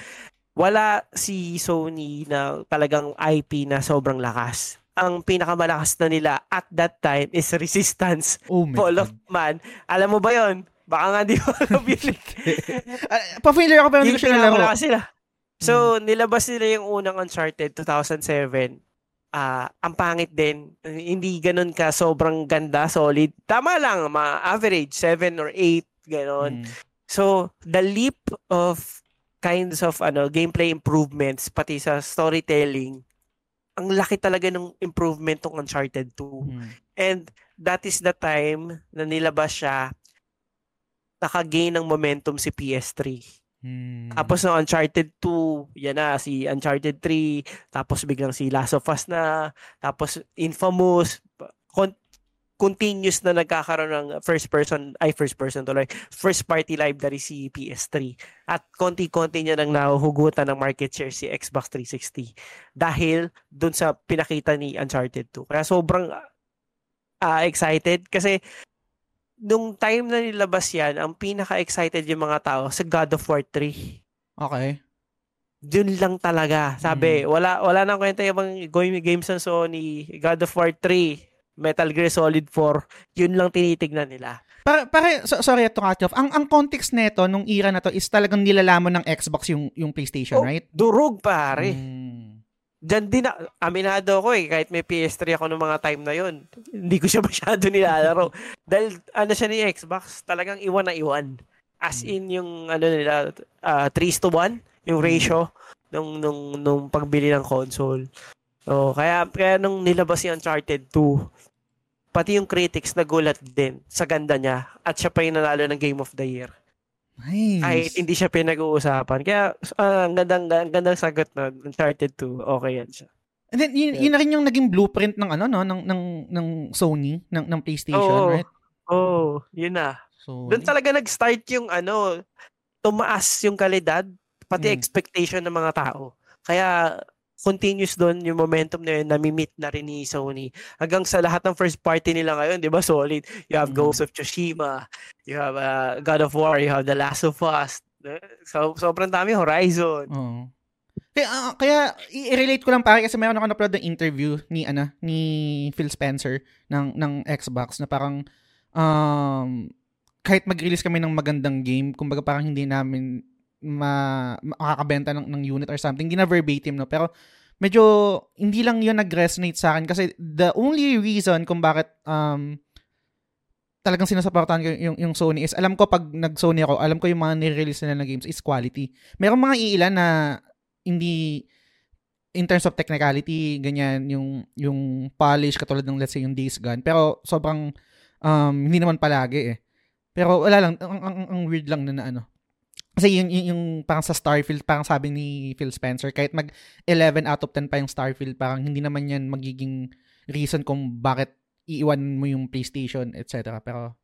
Wala si Sony na talagang IP na sobrang lakas. Ang pinakamalakas na nila at that time is Resistance, oh Fall of Man. Alam mo ba yon Baka nga di ko alam yun. uh, pa-familiar ako pero hindi ko siya nalaro. sila. So, hmm. nilabas nila yung unang Uncharted 2007. Ah, uh, ang pangit din. Hindi ganun ka sobrang ganda, solid. Tama lang, ma average 7 or 8 ganon. Hmm. So, the leap of kinds of ano gameplay improvements pati sa storytelling ang laki talaga ng improvement ng Uncharted 2. Hmm. And that is the time na nilabas siya naka-gain ng momentum si PS3. Hmm. Tapos no Uncharted 2, yan na si Uncharted 3, tapos biglang si Last of Us na, tapos Infamous, continuous na nagkakaroon ng first person, ay first person tuloy, first party library si PS3. At konti-konti niya nang nahuhugutan ng market share si Xbox 360 dahil dun sa pinakita ni Uncharted 2. Kaya sobrang uh, excited kasi nung time na nilabas yan, ang pinaka-excited yung mga tao sa God of War 3. Okay. Yun lang talaga. Sabi, mm. wala wala nang kwenta yung mga games ng Sony, God of War 3, Metal Gear Solid 4, yun lang tinitignan nila. Para, para so, sorry to cut off. Ang ang context nito nung era na to is talagang nilalamon ng Xbox yung yung PlayStation, oh, right? Durog pare. Mm. Diyan din, na, aminado ako eh, kahit may PS3 ako noong mga time na yon hindi ko siya *laughs* masyado nilalaro. Dahil ano siya ni Xbox, talagang iwan na iwan. As hmm. in yung ano nila, uh, ah, 3 to 1, yung hmm. ratio nung, nung, nung pagbili ng console. So, kaya, kaya nung nilabas yung Uncharted 2, pati yung critics nagulat din sa ganda niya at siya pa yung nanalo ng Game of the Year. Nice. Kahit hindi siya pinag-uusapan. Kaya, uh, ang gandang, ang gandang sagot na Uncharted 2, okay yan siya. And then, yun, yeah. yun na rin yung naging blueprint ng ano, no? Ng, ng, ng Sony, ng, ng PlayStation, oh, right? Oo, oh, yun na. So, Doon talaga nag-start yung ano, tumaas yung kalidad, pati mm. expectation ng mga tao. Kaya, continuous doon yung momentum na yun, nami-meet na rin ni Sony. Hanggang sa lahat ng first party nila ngayon, di ba, solid. You have mm. Ghost of Tsushima, you have uh, God of War, you have The Last of Us. So, sobrang dami, Horizon. Oo. Kaya, uh, kaya i-relate ko lang pare kasi meron ako na-upload ng interview ni ano ni Phil Spencer ng ng Xbox na parang um, kahit mag-release kami ng magandang game, kumbaga parang hindi namin ma makakabenta ng, ng unit or something. Hindi na verbatim, no? Pero medyo hindi lang yun nag-resonate sa akin kasi the only reason kung bakit um, talagang sinusuportahan ko yung, yung Sony is alam ko pag nag-Sony ako, alam ko yung mga nire-release nila na games is quality. Merong mga iilan na hindi in terms of technicality, ganyan, yung, yung polish, katulad ng let's say yung Days Gone. Pero sobrang, um, hindi naman palagi eh. Pero wala lang, ang, ang, ang weird lang na, na ano, kasi yung, yung, yung parang sa Starfield, parang sabi ni Phil Spencer, kahit mag 11 out of 10 pa yung Starfield, parang hindi naman yan magiging reason kung bakit iiwan mo yung PlayStation, etc. Pero,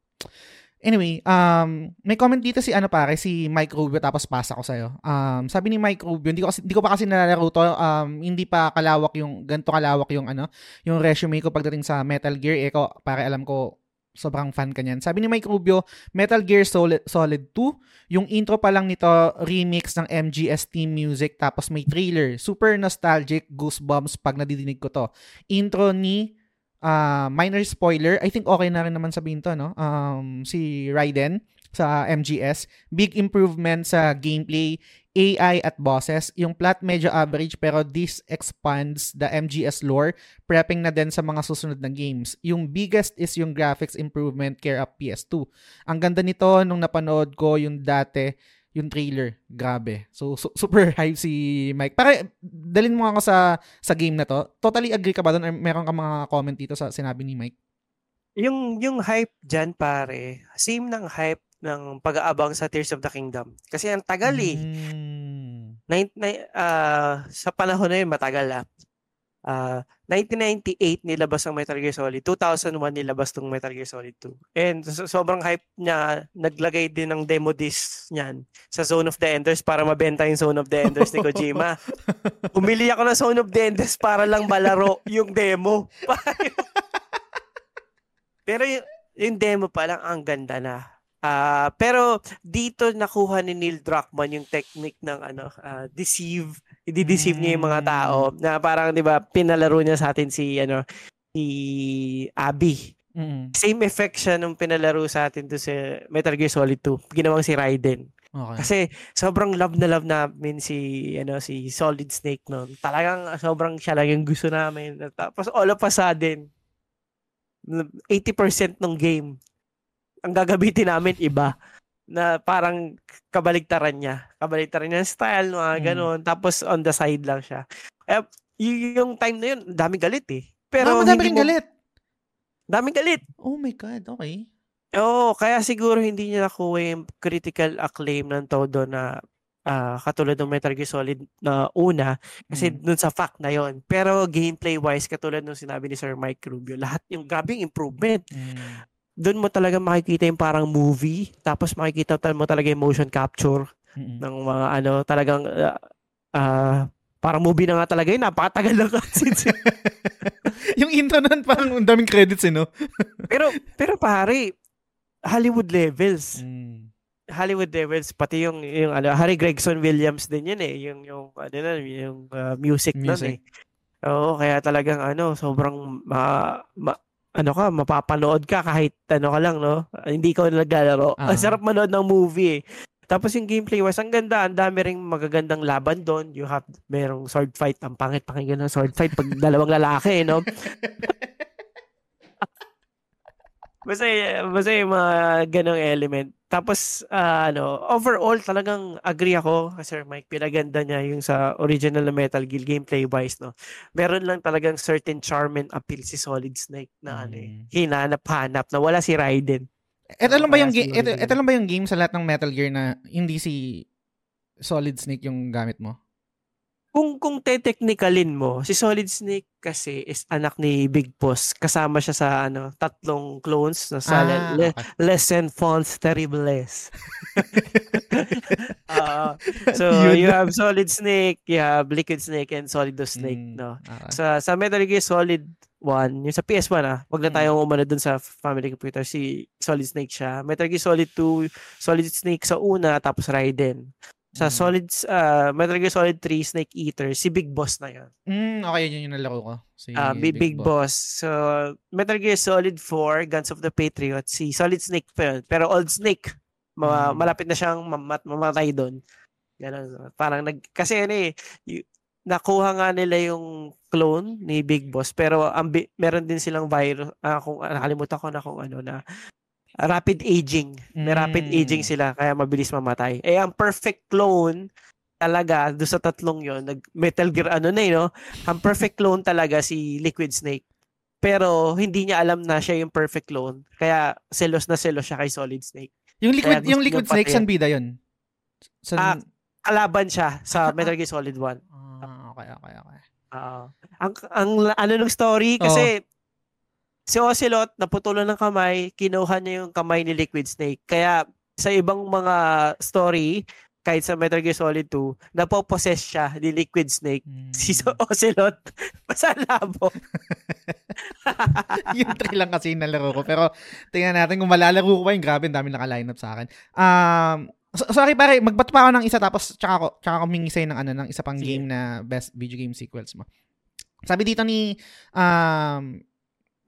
anyway, um, may comment dito si ano pare, si Mike Rubio, tapos pasa ko sa'yo. Um, sabi ni Mike Rubio, hindi ko, kasi, hindi ko pa kasi nalalaro to, um, hindi pa kalawak yung, ganito kalawak yung ano, yung resume ko pagdating sa Metal Gear. Eh, ko, pare alam ko, sobrang fan ka niyan. Sabi ni Mike Rubio, Metal Gear Solid, Solid 2, yung intro pa lang nito, remix ng MGS theme music, tapos may trailer. Super nostalgic, goosebumps pag nadidinig ko to. Intro ni, uh, minor spoiler, I think okay na rin naman sabihin to, no? Um, si Raiden sa MGS. Big improvement sa gameplay, AI at bosses. Yung plot medyo average pero this expands the MGS lore, prepping na din sa mga susunod na games. Yung biggest is yung graphics improvement care up PS2. Ang ganda nito nung napanood ko yung dati yung trailer, grabe. So, so super *laughs* hype si Mike. Pare, dalin mo ako sa sa game na to. Totally agree ka ba doon meron ka mga comment dito sa sinabi ni Mike? Yung yung hype diyan pare, same ng hype ng pag-aabang sa Tears of the Kingdom. Kasi ang tagal eh. Mm. Nine, nine, uh, sa panahon na yun, matagal ah. Uh, 1998 nilabas ang Metal Gear Solid. 2001 nilabas tong Metal Gear Solid 2. And so, sobrang hype niya, naglagay din ng demo disc niyan sa Zone of the Enders para mabenta yung Zone of the Enders ni Kojima. *laughs* Umili ako ng Zone of the Enders para lang malaro yung demo. *laughs* Pero yung, yung demo pa lang, ang ganda na. Uh, pero dito nakuha ni Neil Druckmann yung technique ng ano uh, deceive, i-deceive mm. niya yung mga tao hmm. na parang 'di ba pinalaro niya sa atin si ano si Abby. Mm. Same effect siya nung pinalaro sa atin to sa Metal Gear Solid 2. Ginawang si Raiden. Okay. Kasi sobrang love na love namin si ano si Solid Snake noon. Talagang sobrang siya lang yung gusto namin. Tapos all of a sudden 80% ng game ang gagabitin namin iba na parang kabaligtaran niya. Kabaligtaran niya style, mga mm. ganun. Tapos on the side lang siya. Eh, y- yung time na yun, dami galit eh. Pero ah, madami rin mo... galit. Daming galit. Oh my God, okay. Oo, kaya siguro hindi niya nakuha yung critical acclaim ng todo na uh, katulad ng Metal Gear Solid na una kasi mm. dun sa fact na yon pero gameplay wise katulad ng sinabi ni Sir Mike Rubio lahat yung grabing improvement mm doon mo talaga makikita yung parang movie, tapos makikita mo talaga yung motion capture mm-hmm. ng mga ano, talagang uh, uh, parang movie na nga talaga yun, napakatagal lang *laughs* kasi. yung intro nun, parang daming credits eh, no? *laughs* pero, pero pare, Hollywood levels. Mm. Hollywood levels, pati yung, yung ano, Harry Gregson Williams din yun eh, yung, yung, ano na, yung uh, music, music. nun eh. Oo, kaya talagang ano, sobrang ma, ma, ano ka, mapapanood ka kahit ano ka lang, no? Hindi ka naglalaro. Uh-huh. Ang sarap manood ng movie eh. Tapos yung gameplay wise, ang ganda, ang dami ring magagandang laban doon. You have, merong sword fight. Ang pangit pakinggan ng sword fight pag dalawang lalaki, no? *laughs* basta, basta yung mga ganong element. Tapos, uh, ano, overall, talagang agree ako, Sir Mike, pinaganda niya yung sa original na Metal Gear gameplay-wise, no? Meron lang talagang certain charm and appeal si Solid Snake na mm. ano eh, mm. hinanap-hanap na wala si Raiden. Ito lang ba yung si ito, ito lang ba yung game sa lahat ng Metal Gear na hindi si Solid Snake yung gamit mo? Kung kung te-technicalin mo, si Solid Snake kasi is anak ni Big Boss. Kasama siya sa ano, tatlong clones na sa ah, le- okay. Lesson Fonts Terribles. uh, *laughs* so *laughs* Yun. you have Solid Snake, you have Liquid Snake and Solido Snake, mm, no. Okay. Sa sa Metal Gear Solid 1, yung sa PS1 ah, wag na mm. tayong umano dun sa family computer, si Solid Snake siya. Metal Gear Solid 2, Solid Snake sa una, tapos Raiden. Sa mm. Solid, uh, Metal Gear Solid 3, Snake Eater, si Big Boss na yun. Mm, okay, yun yung nalaro ko. Si uh, Big, Big Boss. Boss. So, Metal Gear Solid 4, Guns of the Patriot, si Solid Snake pa yun. Pero Old Snake, ma- mm. malapit na siyang mamat mamatay doon. Ganun. Parang nag, kasi ano eh, y- nakuha nga nila yung clone ni Big Boss pero ang meron din silang virus uh, kung nakalimutan ko na kung ano na rapid aging. May mm. rapid aging sila kaya mabilis mamatay. Eh ang perfect clone talaga do sa tatlong 'yon, nag Metal Gear ano na eh, no? Ang perfect *laughs* clone talaga si Liquid Snake. Pero hindi niya alam na siya yung perfect clone. Kaya selos na selos siya kay Solid Snake. Yung Liquid yung Liquid Snake san bida 'yon? San... Ah, kalaban siya sa *laughs* Metal Gear Solid 1. Ah, okay, okay, okay. Uh, ang ang ano ng story kasi oh Si Ocelot, naputulan ng kamay, kinuha niya yung kamay ni Liquid Snake. Kaya sa ibang mga story, kahit sa Metal Gear Solid 2, napopossess siya ni Liquid Snake. Mm. Si *laughs* Ocelot, labo. *laughs* yung three lang kasi nalaro ko. Pero tingnan natin kung malalaro ko pa yung grabe, ang dami naka-line up sa akin. Um, so, sorry pare, magbato pa ako ng isa tapos tsaka ako, tsaka ako mingisay ng, ano, ng isa pang Sige. game na best video game sequels mo. Sabi dito ni um,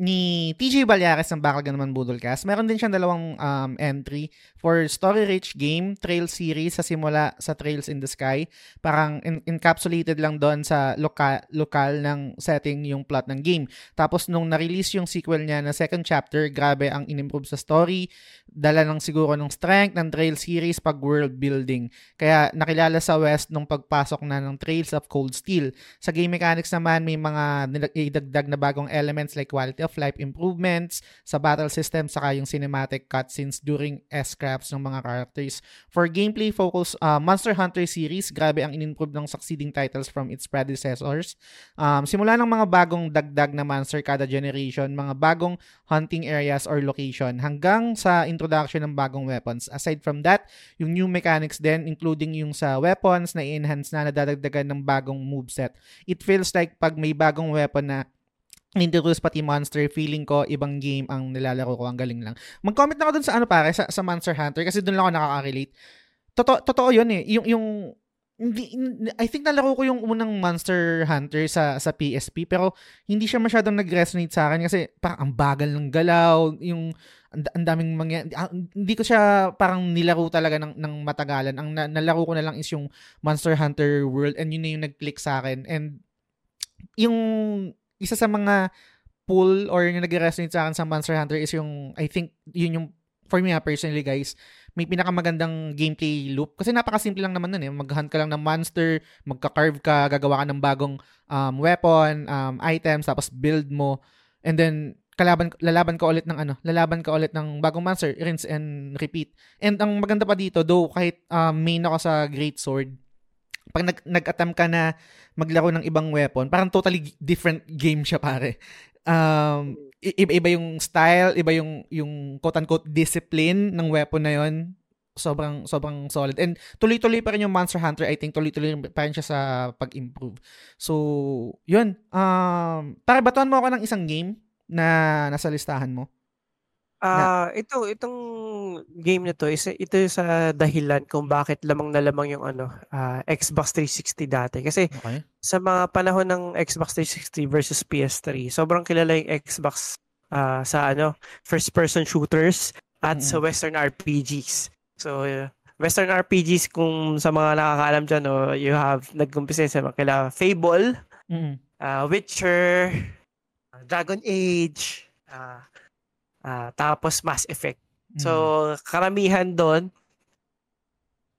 ni TJ Balyares ng Bakal naman Budolcast. Meron din siyang dalawang um, entry for story-rich game, trail series sa simula sa Trails in the Sky. Parang in- encapsulated lang doon sa loka- lokal ng setting yung plot ng game. Tapos nung na-release yung sequel niya na second chapter, grabe ang in-improve sa story. Dala lang siguro ng strength ng trail series pag world building. Kaya nakilala sa West nung pagpasok na ng Trails of Cold Steel. Sa game mechanics naman, may mga idagdag na bagong elements like quality of life improvements sa battle system saka yung cinematic cutscenes during S-crafts ng mga characters. For gameplay focus, uh, Monster Hunter series, grabe ang in-improve ng succeeding titles from its predecessors. Um, simula ng mga bagong dagdag na monster kada generation, mga bagong hunting areas or location, hanggang sa introduction ng bagong weapons. Aside from that, yung new mechanics din, including yung sa weapons na i-enhance na nadadagdagan ng bagong moveset. It feels like pag may bagong weapon na introduce pati Monster, feeling ko ibang game ang nilalaro ko, ang galing lang. Mag-comment na ako dun sa ano pare, sa, sa Monster Hunter kasi dun lang ako nakaka-relate. Totoo, totoo yun eh. Yung, yung, hindi, I think nalaro ko yung unang Monster Hunter sa sa PSP pero hindi siya masyadong nag-resonate sa akin kasi parang ang bagal ng galaw, yung ang daming mangyayari. Ah, hindi ko siya parang nilaro talaga ng, ng matagalan. Ang na, nalaro ko na lang is yung Monster Hunter World and yun na yung nag-click sa akin. And yung isa sa mga pull or yung nag-resonate sa akin sa Monster Hunter is yung, I think, yun yung, for me personally guys, may pinakamagandang gameplay loop. Kasi napakasimple lang naman nun eh. Mag-hunt ka lang ng monster, magka-carve ka, gagawa ka ng bagong um, weapon, um, items, tapos build mo. And then, kalaban lalaban ka ulit ng ano, lalaban ka ulit ng bagong monster, rinse and repeat. And ang maganda pa dito, though kahit um, main ako sa Great Sword, pag nag, nag-attempt ka na maglaro ng ibang weapon, parang totally different game siya pare. Um, iba-iba yung style, iba yung yung quote-unquote discipline ng weapon na yon. Sobrang sobrang solid. And tuloy-tuloy pa rin yung Monster Hunter. I think tuloy-tuloy pa rin siya sa pag-improve. So, yun. Um, para batuan mo ako ng isang game na nasa listahan mo. Ah, ito itong game na 'to is ito sa dahilan kung bakit lamang na lamang yung ano, ah, Xbox 360 dati. Kasi Okay. sa mga panahon ng Xbox 360 versus PS3, sobrang kilala yung Xbox ah, sa ano, first person shooters at sa Mm. western RPGs. So, uh, western RPGs kung sa mga nakakaalam diyan, oh, you have nag-umpisa sa mga kila Fable, Mm. ah, Witcher, Dragon Age, ah Ah, tapos Mass Effect. So, Mm. karamihan doon,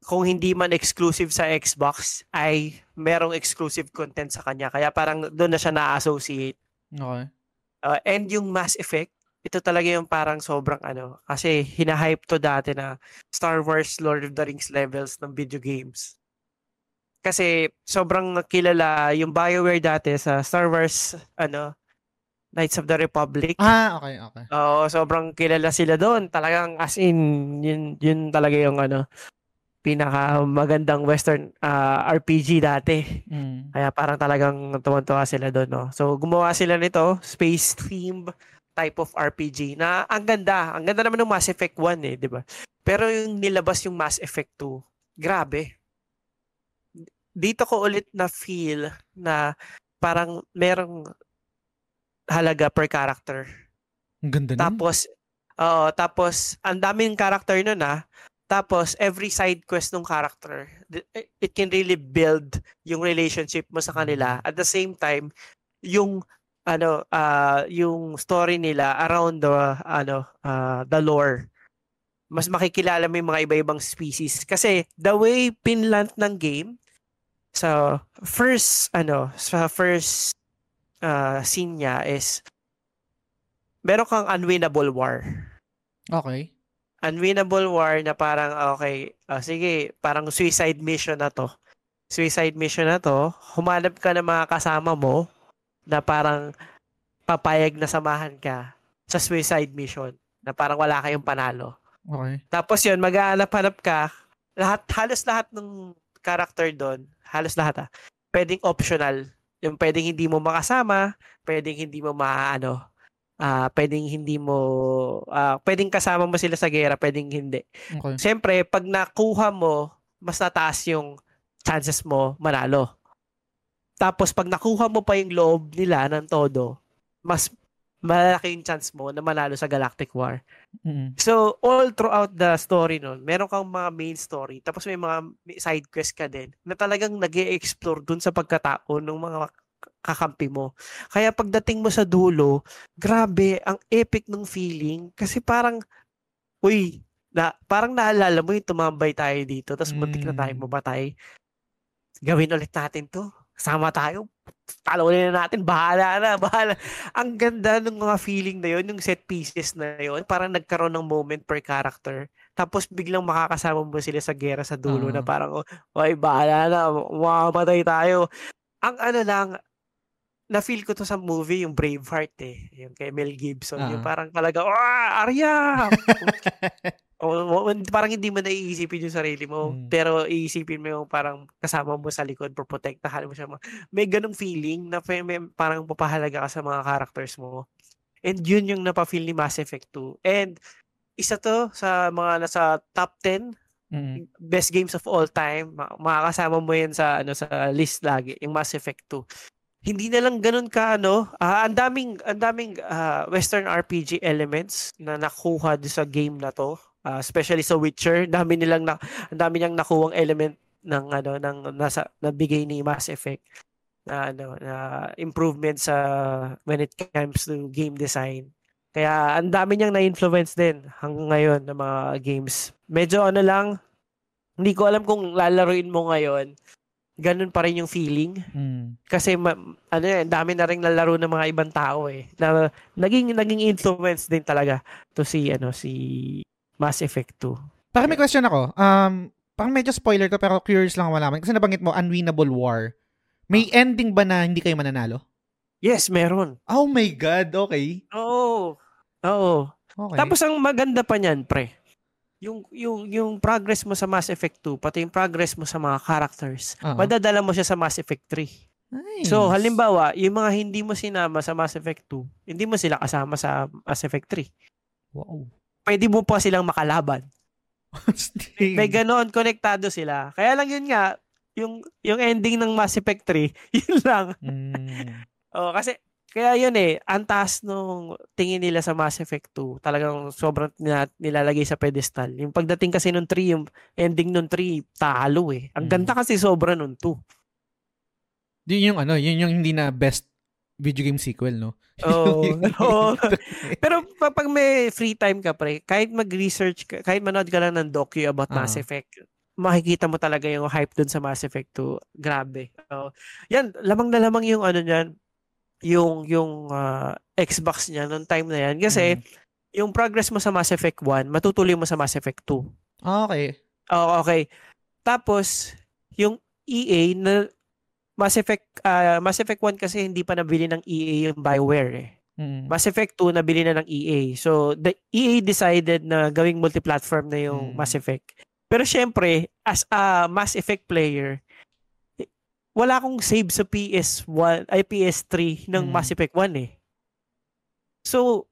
kung hindi man exclusive sa Xbox, ay merong exclusive content sa kanya. Kaya parang doon na siya na-associate. Okay. Uh, and yung Mass Effect, ito talaga yung parang sobrang ano, kasi hinahype to dati na Star Wars Lord of the Rings levels ng video games. Kasi sobrang kilala yung BioWare dati sa Star Wars ano Knights of the Republic. Ah, okay, okay. Oo, sobrang kilala sila doon. Talagang as in, yun, yun talaga yung ano, pinaka magandang western uh, ah, RPG dati. Mm. Kaya parang talagang tuwan-tuwa sila doon, no. So gumawa sila nito, space theme type of RPG na ang ganda. Ang ganda naman ng Mass Effect 1 eh, 'di ba? Pero yung nilabas yung Mass Effect 2, grabe. Dito ko ulit na feel na parang merong halaga per character. Ang ganda nun. Tapos, oo, tapos, ang daming character nun ah. Tapos, every side quest ng character, it can really build yung relationship mo sa kanila. At the same time, yung ano uh, yung story nila around the ano uh, the lore mas makikilala mo yung mga iba-ibang species kasi the way pinlant ng game sa first ano sa first uh, scene niya is meron kang unwinnable war. Okay. Unwinnable war na parang okay, uh, sige, parang suicide mission na to. Suicide mission na to, humanap ka ng mga kasama mo na parang papayag na samahan ka sa suicide mission na parang wala kayong panalo. Okay. Tapos yun, maghahanap-hanap ka, lahat, halos lahat ng character doon, halos lahat ah, pwedeng optional yung pwedeng hindi mo makasama, pwedeng hindi mo maano, ah uh, pwedeng hindi mo uh, pwedeng kasama mo sila sa gera, pwedeng hindi. Okay. Siyempre, pag nakuha mo, mas nataas yung chances mo manalo. Tapos pag nakuha mo pa yung loob nila ng todo, mas malaki yung chance mo na manalo sa Galactic War. Mm-hmm. So, all throughout the story nun, meron kang mga main story, tapos may mga side quest ka din, na talagang nag explore dun sa pagkatao ng mga kakampi mo. Kaya pagdating mo sa dulo, grabe, ang epic ng feeling, kasi parang, uy, na, parang naalala mo yung tumambay tayo dito, tapos muntik na tayo mm. mamatay. Gawin ulit natin to sama tayo, talunin na natin, bahala na, *laughs* bahala. Ang ganda ng mga feeling na yon yung set pieces na yon parang nagkaroon ng moment per character. Tapos biglang makakasama mo sila sa gera sa dulo uh-huh. na parang, oy, bahala na, mamamatay tayo. Ang ano lang, na-feel ko to sa movie, yung Braveheart eh. Yung kay Mel Gibson. Uh-huh. Yung parang talaga, oh, Arya! *laughs* o, parang hindi mo naiisipin yung sarili mo, hmm. pero iisipin mo yung parang kasama mo sa likod, protektahan mo siya. May ganong feeling na may, parang papahalaga ka sa mga characters mo. And yun yung napafeel ni Mass Effect 2. And isa to sa mga nasa top 10 mm best games of all time. Makakasama mo yan sa ano sa list lagi, yung Mass Effect 2 hindi na lang ganun ka ano, uh, ang daming ang daming uh, western RPG elements na nakuha sa game na to. Uh, especially sa Witcher, dami nilang na, dami niyang nakuwang element ng ano ng nasa nabigay ni Mass Effect na ano na improvement sa when it comes to game design. Kaya ang dami niyang na-influence din hanggang ngayon ng mga games. Medyo ano lang, hindi ko alam kung lalaruin mo ngayon ganun pa rin yung feeling. Mm. Kasi ma, ano yan, dami na rin lalaro ng mga ibang tao eh. Na naging naging influence din talaga to si ano si Mass Effect 2. Parang may question ako. Um parang medyo spoiler to pero curious lang malaman kasi nabanggit mo Unwinnable War. May ah. ending ba na hindi kayo mananalo? Yes, meron. Oh my god, okay. Oo. Oo. Okay. Tapos ang maganda pa niyan, pre yung yung yung progress mo sa Mass Effect 2 pati yung progress mo sa mga characters uh-huh. madadala mo siya sa Mass Effect 3 nice. so halimbawa yung mga hindi mo sinama sa Mass Effect 2 hindi mo sila kasama sa Mass Effect 3 wow pwede mo pa silang makalaban may, ganoon konektado sila kaya lang yun nga yung yung ending ng Mass Effect 3 *laughs* yun lang mm. oh kasi kaya yun eh, ang taas nung tingin nila sa Mass Effect 2. Talagang sobrang nilalagay sa pedestal. Yung pagdating kasi nung 3, yung ending nung 3, talo eh. Ang ganda mm. kasi sobra nung 2. Yun yung ano, yun yung hindi na best video game sequel, no? *laughs* Oo. Oh, oh. *laughs* Pero pag may free time ka, pre, kahit mag-research ka, kahit manood ka lang ng docu about uh-huh. Mass Effect, makikita mo talaga yung hype dun sa Mass Effect 2. Grabe. Oh. Yan, lamang na lamang yung ano niyan, yung yung uh, Xbox niya noong time na yan kasi mm. yung progress mo sa Mass Effect 1 matutuloy mo sa Mass Effect 2. Okay. Oh, okay. Tapos yung EA na Mass Effect uh, Mass Effect 1 kasi hindi pa nabili ng EA yung BioWare eh. Mm. Mass Effect 2 nabili na ng EA. So the EA decided na gawing multi-platform na yung mm. Mass Effect. Pero syempre, as a Mass Effect player, wala akong save sa PS1 ay PS3 ng hmm. Mass Effect 1 eh. So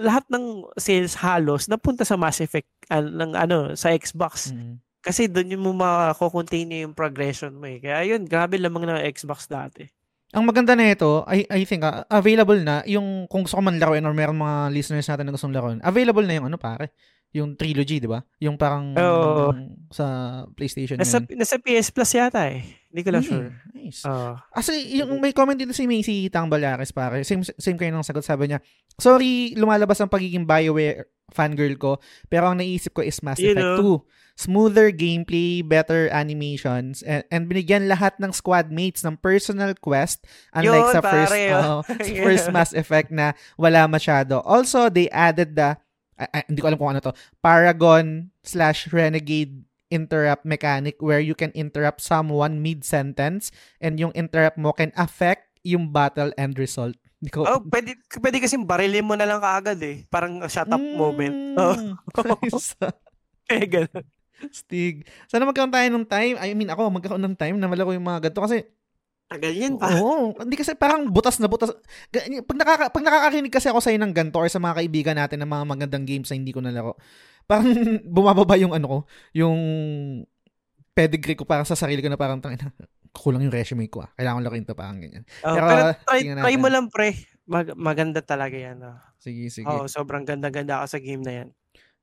lahat ng sales halos napunta sa Mass Effect uh, ng ano sa Xbox. Hmm. Kasi doon yung mo mako-contain yung progression mo eh. Kaya yun, grabe lamang ng Xbox dati. Ang maganda na ito, I, I think, uh, available na, yung kung gusto ko man laruin or meron mga listeners natin na gustong laruin, available na yung ano pare, yung trilogy, di ba? Yung parang oh. sa PlayStation. Nasa, yun. nasa PS Plus yata eh. Hindi ko lang hmm, sure. Nice. Uh, Actually, yung may comment dito si Macy Tang Balares pare. Same, same kayo ng sagot. Sabi niya, sorry, lumalabas ang pagiging Bioware fangirl ko, pero ang naisip ko is Mass Effect know. 2. Smoother gameplay, better animations, and, and binigyan lahat ng squad mates ng personal quest unlike Yun, sa first pare, uh, *laughs* first Mass Effect na wala masyado. Also, they added the uh, hindi ko alam kung ano to, Paragon slash Renegade interrupt mechanic where you can interrupt someone mid-sentence and yung interrupt mo can affect yung battle end result. Hindi ko... Oh, pwede, pwede kasi barilin mo na lang kaagad eh. Parang shut up mm, moment. Oh. *laughs* *laughs* eh, ganun. Stig. Sana magkaroon tayo ng time. I mean, ako, magkaroon ng time na malako yung mga ganito. Kasi Tagal yan pa. Oo. Hindi kasi parang butas na butas. Pag, nakaka, pag nakakarinig kasi ako sa'yo ng ganito or sa mga kaibigan natin ng mga magandang games na hindi ko nalaro, parang *laughs* bumababa yung ano ko, yung pedigree ko parang sa sarili ko na parang tangina, kulang yung resume ko ah. Kailangan ko laruin to parang ganyan. Oh, pero, pero try, try mo lang pre. Mag- maganda talaga yan. Oh. Sige, sige. Oh, sobrang ganda-ganda ako sa game na yan.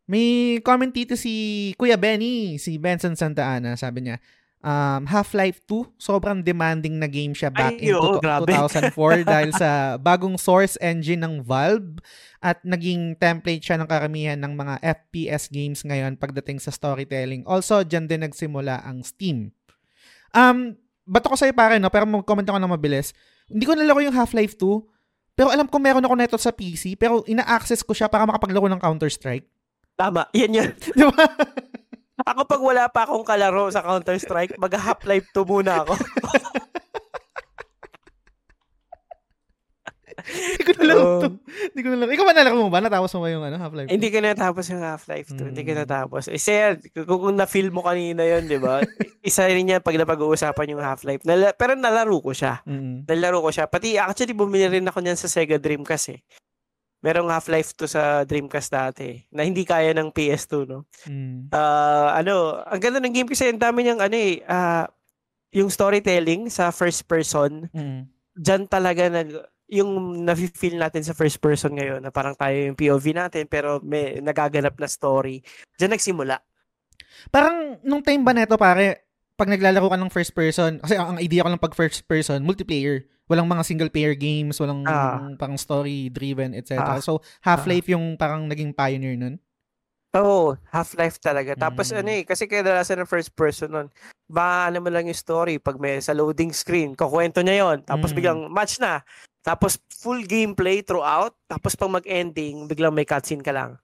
May comment dito si Kuya Benny, si Benson Santa Ana, sabi niya, um, Half-Life 2, sobrang demanding na game siya back Ay, in to- grabe. 2004 *laughs* dahil sa bagong source engine ng Valve at naging template siya ng karamihan ng mga FPS games ngayon pagdating sa storytelling. Also, dyan din nagsimula ang Steam. Um, bato ko sa'yo pare, no? pero mag-comment ako ng mabilis. Hindi ko nalaro yung Half-Life 2, pero alam ko meron ako neto sa PC, pero ina-access ko siya para makapaglaro ng Counter-Strike. Tama, yan yun. *laughs* Di ba? Ako pag wala pa akong kalaro sa Counter-Strike, mag Half-Life 2 muna ako. Hindi ko nalaro Oo. to. Hindi ko nalaro. Ikaw ba nalaro mo ba? Natapos mo ba yung ano, Half-Life? Hindi ko natapos yung Half-Life 2. Hindi ko Mm. natapos. Eh, sir, kung, kung na-feel mo kanina yun, di ba? *laughs* Isa rin yan pag napag-uusapan yung Half-Life. Nala- pero nalaro ko siya. Mm. Nalaro ko siya. Pati actually, bumili rin ako niyan sa Sega Dreamcast eh. Merong Half-Life 2 sa Dreamcast dati na hindi kaya ng PS2, no? Mm. Ah, ano, ang ganda ng game kasi ang dami niyang ano eh, ah, yung storytelling sa first person, Mm. dyan talaga nag yung nafe-feel natin sa first person ngayon na parang tayo yung POV natin pero may nagaganap na story. Diyan nagsimula. Parang nung time ba neto pare, pag naglalaro ka ng first person, kasi ang idea ko lang pag first person, multiplayer. Walang mga single player games, walang Ah. parang story driven, etc. Ah. So, Half-Life yung parang naging pioneer nun. Oo, Half-Life talaga. Tapos Mm. ano eh, kasi kadalasan ng first person nun, ba ano mo lang yung story pag may sa loading screen, kukwento niya yon Tapos Mm. biglang match na. Tapos full gameplay throughout. Tapos pag mag-ending, biglang may cutscene ka lang.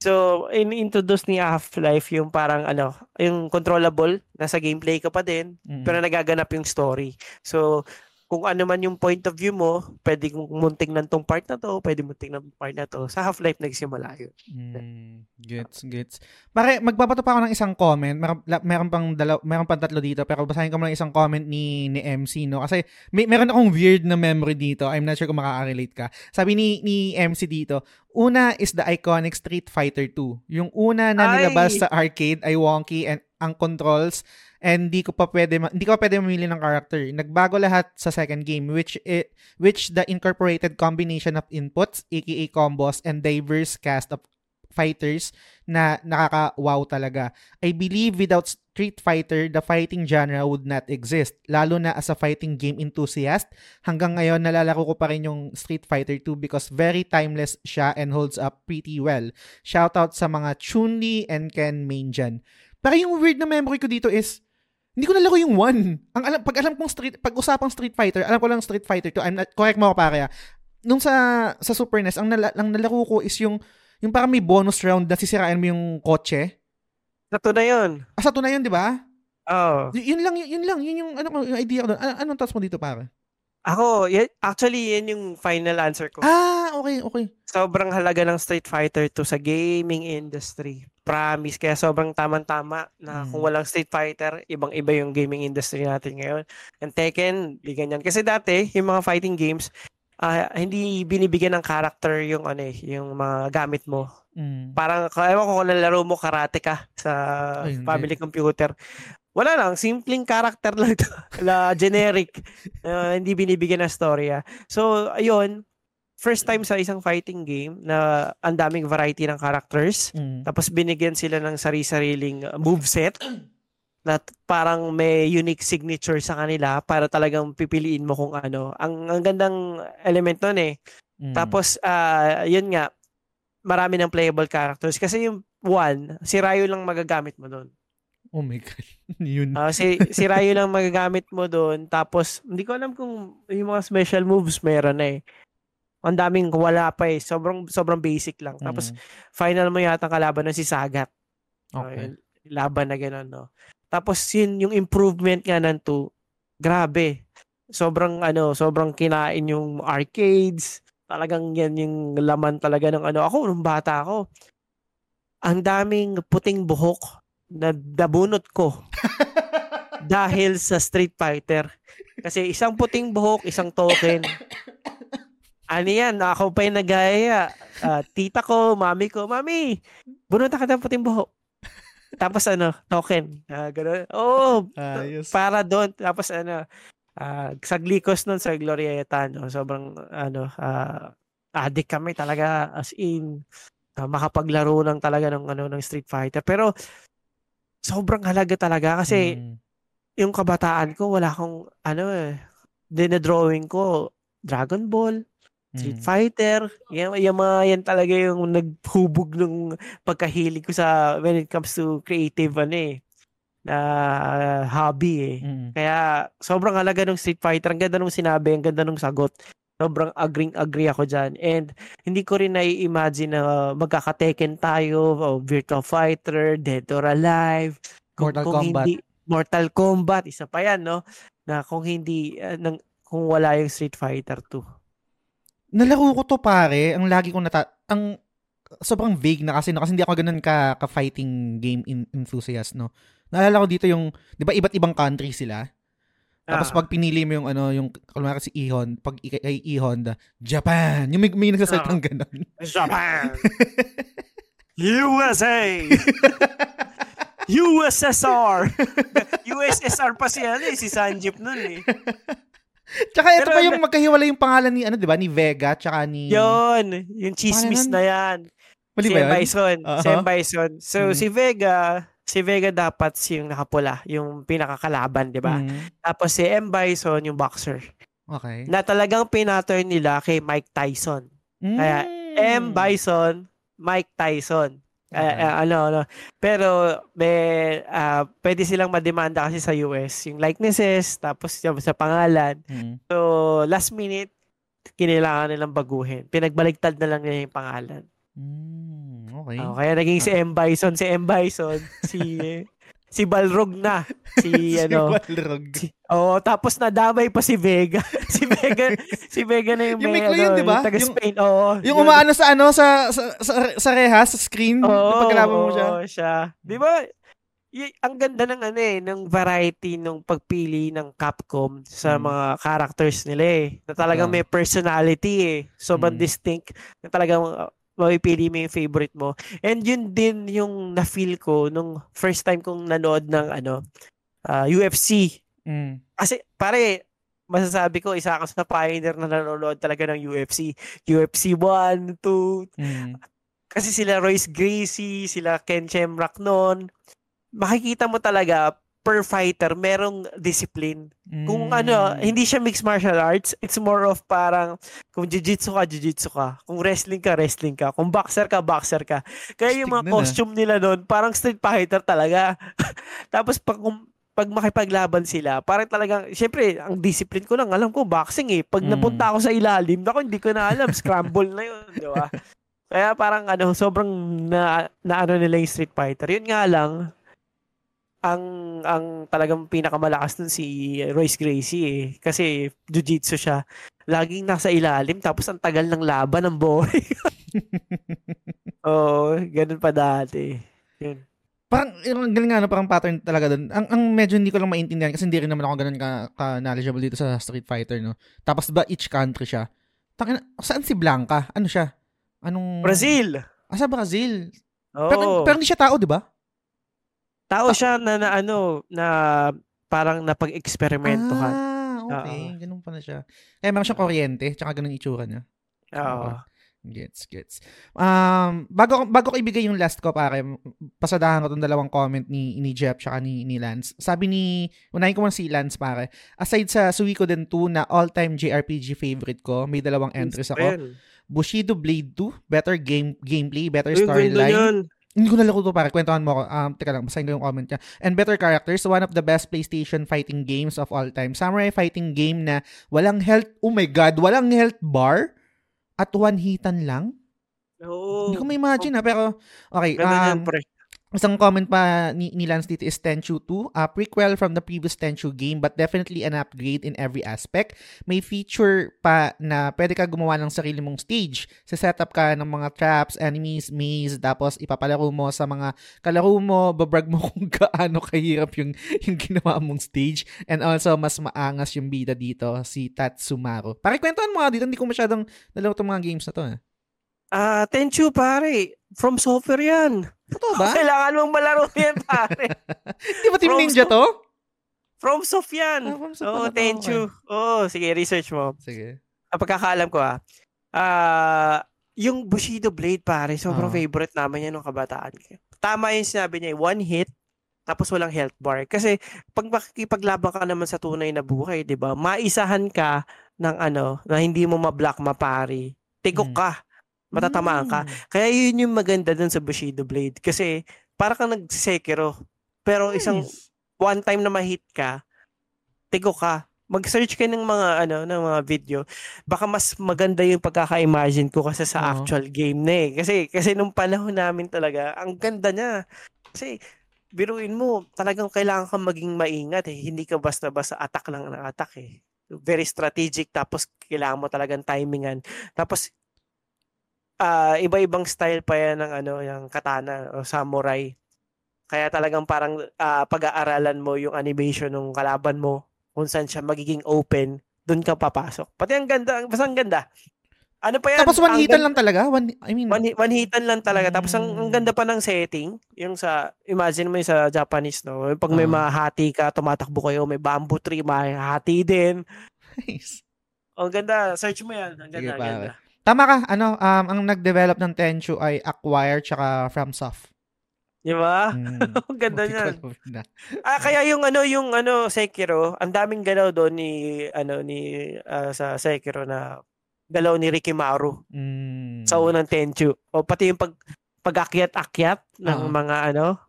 So, in-introduce ni Half-Life yung parang ano, yung controllable, nasa gameplay ka pa din, Mm. pero nagaganap yung story. So, kung ano man yung point of view mo, pwede kong munting ng tong part na to, pwede munting ng part na to. Sa Half-Life nagsimula yun. Mm, gets, gets. Pare, magbabato pa ako ng isang comment. Meron, meron pang dalaw, meron pang tatlo dito pero basahin ko muna isang comment ni ni MC no kasi may meron akong weird na memory dito. I'm not sure kung makaka-relate ka. Sabi ni ni MC dito, una is the iconic Street Fighter 2. Yung una na Ay! nilabas sa arcade ay wonky and ang controls and hindi ko pa pwede ma- hindi ko pa pwede mamili ng character. Nagbago lahat sa second game which it, which the incorporated combination of inputs aka combos and diverse cast of fighters na nakaka-wow talaga. I believe without Street Fighter, the fighting genre would not exist. Lalo na as a fighting game enthusiast, hanggang ngayon nalalaro ko pa rin yung Street Fighter 2 because very timeless siya and holds up pretty well. Shoutout sa mga Chun-Li and Ken main dyan. Pero yung weird na memory ko dito is, hindi ko nalaro yung 1. Ang alam, pag alam kong Street, pag usapang Street Fighter, alam ko lang Street Fighter 2. I'm not, correct mo ako pare ah. Nung sa, sa Super NES, ang, nala, ang nalaro ko is yung, yung parang may bonus round na sisirain mo yung kotse. Ito na yun. Asa to na yun, di ba? Oh. Y- yun lang, yun, yun lang. Yun yung, ano, yung idea ko doon. Ano, anong thoughts mo dito, pare? Ako, yan, actually, yan yung final answer ko. Ah, okay, okay. Sobrang halaga ng Street Fighter 2 sa gaming industry. Promise. Kaya sobrang tamang-tama na Mm. kung walang Street Fighter, ibang-iba yung gaming industry natin ngayon. And Tekken, di ganyan. Kasi dati, yung mga fighting games, ah, hindi binibigyan ng character yung ano eh, yung mga gamit mo. Mm. Parang, ewan ko kung nalaro mo karate ka sa Ay, hindi. family computer. Wala lang, simpleng character lang to, *laughs* na generic. Ah, hindi binibigyan ng storya. So, ayun, first time sa isang fighting game na ang daming variety ng characters. Mm. Tapos binigyan sila ng sari-sariling uh, moveset *clears throat* na parang may unique signature sa kanila para talagang pipiliin mo kung ano. Ang, ang gandang element nun eh. Mm. Tapos, ah, yun nga, marami ng playable characters. Kasi yung one, si Ryo lang magagamit mo doon. Oh my God. *laughs* yun. Ah, si, si Ryo lang magagamit mo doon. Tapos, hindi ko alam kung yung mga special moves meron na eh. Ang daming wala pa eh. Sobrang, sobrang basic lang. Tapos, Mm. final mo yata ang kalaban ng si Sagat. okay. Ayun, laban na gano'n, no? Tapos, yun, yung improvement nga ng 2, grabe. Sobrang, ano, sobrang kinain yung arcades. Talagang yan yung laman talaga ng ano. Ako, nung bata ako, ang daming puting buhok na nabunot ko *laughs* dahil sa Street Fighter. Kasi isang puting buhok, isang token. Ano yan, ako pa yung nagaya. Ah, tita ko, mami ko, mami, bunot ka ng puting buhok. Tapos ano, token. Ah, ganun. Oo, Ayos. para doon. Tapos ano, uh, sa Glicos nun sa Glorieta, no, sobrang ano, uh, addict kami talaga as in uh, makapaglaro ng talaga ng ano ng Street Fighter. Pero sobrang halaga talaga kasi mm. yung kabataan ko wala akong ano eh dinedrawing ko Dragon Ball, Street mm. Fighter, yan, yan mga yan talaga yung naghubog ng pagkahilig ko sa when it comes to creative ano eh na uh, hobby eh. Mm. Kaya sobrang halaga ng Street Fighter. Ang ganda nung sinabi, ang ganda nung sagot. Sobrang agreeing-agree ako dyan. And hindi ko rin na-imagine na uh, magkakateken tayo, o Virtual Fighter, Dead or Alive. Kung, Mortal kung Kombat. Hindi, Mortal Kombat, isa pa yan, no? Na kung hindi, uh, nang, kung wala yung Street Fighter 2. Nalaro ko to pare, ang lagi kong nata... Ang sobrang vague na kasi no kasi hindi ako ganoon ka ka fighting game in, enthusiast no Naalala ko dito yung, di ba iba't ibang country sila? Tapos ah. pag pinili mo yung ano, yung kalmar si Ihon, pag kay Ihon, Japan. Yung may, may nagsasalitang uh, ganun. Japan. *laughs* USA. USSR. USSR *laughs* pa si ano eh, si Sanjip nun eh. Tsaka ito Pero, pa yung magkahiwalay yung pangalan ni ano, 'di ba? Ni Vega tsaka ni Yon, yung chismis na 'yan. Mali si ba yun? Bison. Uh-huh. Si Bison. So hmm. si Vega, si Vega dapat yung nakapula, yung pinakakalaban, di ba? Mm. Tapos si M. Bison, yung boxer. Okay. Na talagang pinaturn nila kay Mike Tyson. Mm. Kaya M. Bison, Mike Tyson. Okay. Uh, uh, ano, ano. Pero may, uh, pwede silang mademanda kasi sa US. Yung likenesses, tapos yung sa pangalan. Mm. So, last minute, kinailangan nilang baguhin. Pinagbaligtad na lang nila yung pangalan. Mm, okay. Oh, kaya naging si M. Bison, si M. Bison, si *laughs* si Balrog na. Si, *laughs* si ano. Balrog. Si, oh, tapos nadamay pa si Vega. *laughs* si Vega, si Vega na yung, yung may, ano, yun, di ba? Taga Spain. Oo. Yung yun. umaano sa ano sa sa sa, sa rehas, sa screen, oh, pagkalaban mo siya. Oo, siya. Di ba? Y- ang ganda ng ano eh, ng variety ng pagpili ng Capcom sa hmm. mga characters nila eh. Na talagang oh. may personality eh. Sobrang hmm. distinct. Na talagang mapipili mo yung favorite mo. And yun din yung na-feel ko nung first time kong nanood ng ano, uh, ah, UFC. Mm. Kasi pare, masasabi ko isa ako sa pioneer na nanonood talaga ng UFC. UFC 1, 2. Mm. Kasi sila Royce Gracie, sila Ken Shamrock noon. Makikita mo talaga per fighter merong discipline. Mm. Kung ano, hindi siya mixed martial arts, it's more of parang kung jiu-jitsu ka, jiu-jitsu ka. Kung wrestling ka, wrestling ka. Kung boxer ka, boxer ka. Kaya yung mga ah. costume nila doon, parang street fighter talaga. *laughs* Tapos pag kung, pag makipaglaban sila, parang talagang, syempre, ang discipline ko lang, alam ko, boxing eh. Pag mm. napunta ako sa ilalim, ako hindi ko na alam, scramble na yun, di ba? *laughs* Kaya parang ano, sobrang na, na ano nila yung Street Fighter. Yun nga lang, ang ang talagang pinakamalakas nun si Royce Gracie eh. Kasi jiu-jitsu siya. Laging nasa ilalim tapos ang tagal ng laban ng boy. *laughs* Oo, oh, ganun pa dati. Yun. Parang, yung galing nga, no, parang pattern talaga doon. Ang, ang medyo hindi ko lang maintindihan kasi hindi rin naman ako ganun ka, ka knowledgeable dito sa Street Fighter, no? Tapos ba each country siya? Tangina, saan si Blanca? Ano siya? Anong... Brazil! Ah, sa Brazil. Oh. Pero, pero hindi siya tao, di ba? Tao siya na, na ano, na parang napag-eksperimentohan. Ah, okay. Uh, ganun pa na siya. Kaya meron siya kuryente, tsaka ganun itsura niya. Oo. Gets, gets. Um, bago, bago ko ibigay yung last ko, pare, pasadahan ko tong dalawang comment ni, ni Jeff tsaka ni, ni Lance. Sabi ni, unahin ko man si Lance, pare. Aside sa Suikoden 2 na all-time JRPG favorite ko, may dalawang entries ako. Bushido Blade 2, better game gameplay, better storyline. Hindi ko nalaro to para kwentuhan mo ako. Um, teka lang, basahin ko yung comment niya. And better characters, one of the best PlayStation fighting games of all time. Samurai fighting game na walang health, oh my god, walang health bar at one hitan lang. Oo. Hindi ko ma-imagine ha, pero okay. Um, Isang comment pa ni, ni Lance dito is Tenchu 2, a prequel from the previous Tenchu game but definitely an upgrade in every aspect. May feature pa na pwede ka gumawa ng sarili mong stage. Sa setup ka ng mga traps, enemies, maze, tapos ipapalaro mo sa mga kalaro mo, babrag mo *laughs* kung gaano kahirap yung, yung ginawa mong stage. And also, mas maangas yung bida dito, si Tatsumaru. Pakikwentuhan mo nga dito, hindi ko masyadong nalaro itong mga games na to. Eh. Ah, uh, Tenchu pare, from software yan. Totoo ba? *laughs* Kailangan mong malaro yan, pare. Di ba Team Ninja to? From Soft yan. Ah, from Soft Oo, oh, Tenchu. Oo, oh, sige, research mo. Sige. Ang pagkakaalam ko ah, uh, yung Bushido Blade pare, sobrang oh. favorite naman yan nung kabataan. Tama yung sinabi niya, eh, one hit, tapos walang health bar. Kasi pag makikipaglaban ka naman sa tunay na buhay, 'di ba? Maisahan ka ng ano, na hindi mo ma-block mapari. Tigok mm. ka. Matatamaan ka. Mm. Kaya yun yung maganda dun sa Bushido Blade kasi para kang nagsekiro. Pero isang one time na ma-hit ka, tigo ka. Mag-search ka ng mga ano ng mga video. Baka mas maganda yung pagkaka-imagine ko kasi sa uh-huh. actual game na eh. Kasi kasi nung panahon namin talaga, ang ganda niya. Kasi biruin mo, talagang kailangan kang maging maingat eh. Hindi ka basta-basta attack lang ng attack eh. Very strategic tapos kailangan mo talagang timingan. Tapos uh, iba-ibang style pa yan ng ano, yung katana o samurai. Kaya talagang parang uh, pag-aaralan mo yung animation ng kalaban mo, kung saan siya magiging open, doon ka papasok. Pati ang ganda, basta ang ganda. Ano pa yan? Tapos one hitan lang talaga? One, I mean... One, one hitan lang talaga. Tapos ang, ang ganda pa ng setting, yung sa, imagine mo yung sa Japanese, no? Pag may uh. mahati ka, tumatakbo kayo, may bamboo tree, mahati din. *laughs* Nice. Ang ganda, search mo yan. Ang ganda, Sige, ganda. Tama ka, ano, um, ang nag-develop ng Tenchu ay Acquire tsaka FromSoft. Di ba? Mm. *laughs* Ganda niyan. ah, kaya yung ano, yung ano, Sekiro, ang daming galaw doon ni, ano, ni, uh, sa Sekiro na galaw ni Rikimaru. Mm. Sa unang Tenchu. O pati yung pag, pag-akyat-akyat ng uh-huh. mga, ano,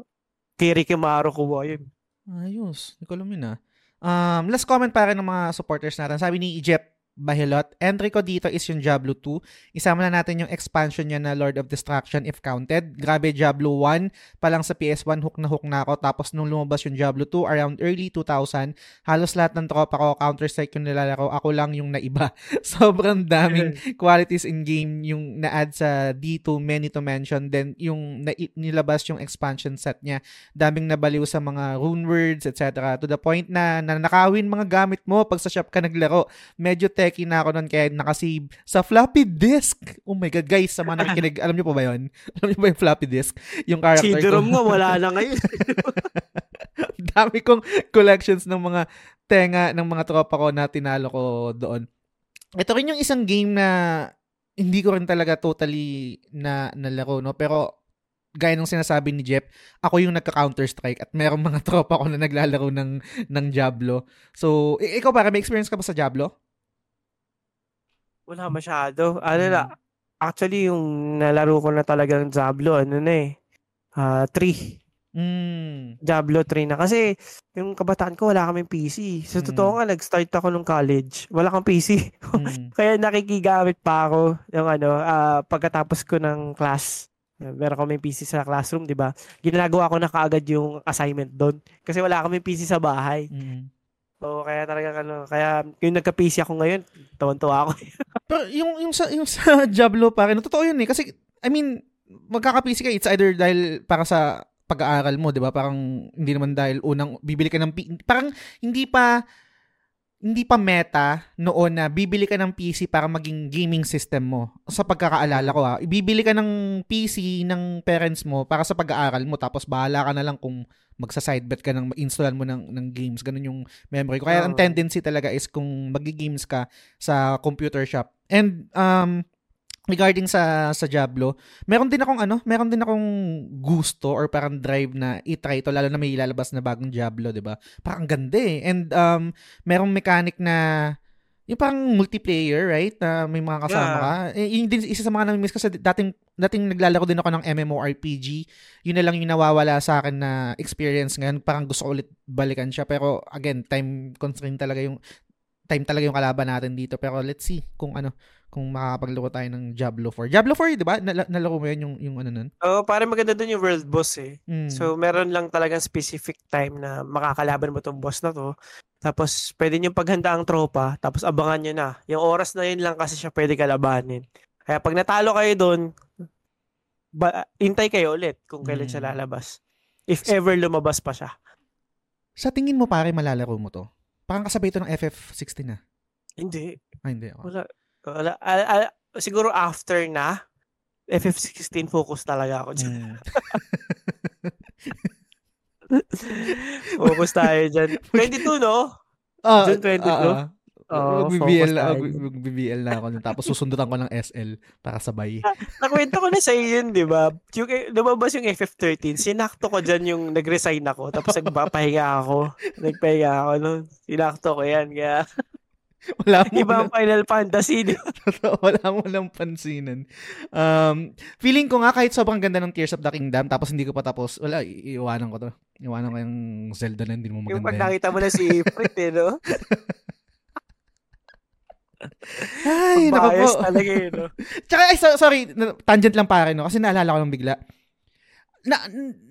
kay Rikimaru ko yun. Ayos. Hindi ko alam yun ah. Um, last comment pa rin ng mga supporters natin. Sabi ni Ejep, Bahilot. Entry ko dito is yung Diablo 2. Isama na natin yung expansion niya na Lord of Destruction if counted. Grabe, Diablo 1 pa lang sa PS1, hook na hook na ako. Tapos nung lumabas yung Diablo 2 around early 2000, halos lahat ng tropa ko, Counter-Strike yung nilalaro. Ako lang yung naiba. *laughs* Sobrang daming *laughs* qualities in game yung na-add sa D2, many to mention. Then yung na- nilabas yung expansion set niya. Daming nabaliw sa mga rune words, etc. To the point na, na nakawin mga gamit mo pag sa shop ka naglaro. Medyo techie na ako noon kaya nakasave sa floppy disk. Oh my God, guys, sa mga *laughs* nakikinig, alam niyo po ba yun? *laughs* Alam niyo ba yung floppy disk? Yung character CD-ROM ko. nga, wala *laughs* na ngayon. Dami kong collections ng mga tenga ng mga tropa ko na tinalo ko doon. Ito rin yung isang game na hindi ko rin talaga totally na nalaro, no? Pero gaya ng sinasabi ni Jeff, ako yung nagka-Counter-Strike at merong mga tropa ko na naglalaro ng, ng Diablo. So, ikaw para may experience ka ba sa Diablo? Wala masyado. Ano na, mm. actually yung nalaro ko na talagang Diablo, ano na eh, uh, 3. Mm. Diablo 3 na. Kasi yung kabataan ko wala kaming PC. Sa so, totoo mm. nga, nag-start ako nung college. Wala kang PC. mm. *laughs* Kaya nakikigamit pa ako yung ano, uh, pagkatapos ko ng class. Meron kami PC sa classroom, di ba? Ginagawa ko na kaagad yung assignment doon. Kasi wala kami PC sa bahay. Mm. So, kaya talaga ano, kaya yung nagka-PC ako ngayon, tawan-tuwa ako. *laughs* Pero yung, yung sa, yung sa *laughs* Diablo pa rin, totoo yun eh. Kasi, I mean, magkaka-PC ka, it's either dahil para sa pag-aaral mo, 'di ba? Parang hindi naman dahil unang bibili ka ng parang hindi pa hindi pa meta noon na bibili ka ng PC para maging gaming system mo. Sa pagkakaalala ko ha, ibibili ka ng PC ng parents mo para sa pag-aaral mo tapos bahala ka na lang kung magsa-sidebet ka ng installan mo ng, ng games. Ganun yung memory ko. Kaya ang tendency talaga is kung magi-games ka sa computer shop. And um, regarding sa sa Diablo, meron din akong ano, meron din akong gusto or parang drive na i-try ito lalo na may ilalabas na bagong Diablo, 'di ba? Parang ganda eh. And um merong mechanic na yung parang multiplayer, right? Na may mga kasama yeah. ka. Eh, yun din isa sa mga nami-miss kasi dating dating naglalaro din ako ng MMORPG. Yun na lang yung nawawala sa akin na experience ngayon. Parang gusto ko ulit balikan siya. Pero again, time constraint talaga yung time talaga yung kalaban natin dito. Pero let's see kung ano kung makakapaglaro tayo ng Diablo 4. Diablo 4, di ba? Nal- nalaro mo yan yung, yung ano nun? Oo, oh, parang maganda dun yung world boss eh. Mm. So, meron lang talagang specific time na makakalaban mo tong boss na to. Tapos, pwede nyo paghanda ang tropa, tapos abangan nyo na. Yung oras na yun lang kasi siya pwede kalabanin. Kaya pag natalo kayo doon, ba- intay kayo ulit kung kailan mm. siya lalabas. If ever lumabas pa siya. Sa tingin mo pare malalaro mo to? Parang kasabay ito ng FF16 na. Hindi. Ah, hindi. Oh. Wala. Wala, al, al, siguro after na, FF16 focus talaga ako dyan. Mm. *laughs* Focus tayo dyan. *laughs* 22, no? Uh, June 22? Uh, uh, Oh, magbibl na, magbibl na ako nun. Tapos susundutan ko ng SL para sabay. Nakwento ko na sa iyo yun, di ba? Yung, lumabas yung FF13, sinakto ko dyan yung nag-resign ako. Tapos nagpapahinga ako. Nagpahinga ako nun. Sinakto ko yan. Kaya *laughs* wala mo Ibang lang, Final Fantasy. Di *laughs* wala mo lang pansinan. Um, feeling ko nga kahit sobrang ganda ng Tears of the Kingdom tapos hindi ko pa tapos, wala, iiwanan ko to. Iiwanan ko yung Zelda na hindi mo maganda. Yung pag nakita mo na si Ifrit eh, no? *laughs* Ay, nako po. talaga yun, no? *laughs* Tsaka, ay, so, sorry, tangent lang pare, no? Kasi naalala ko lang bigla. Na,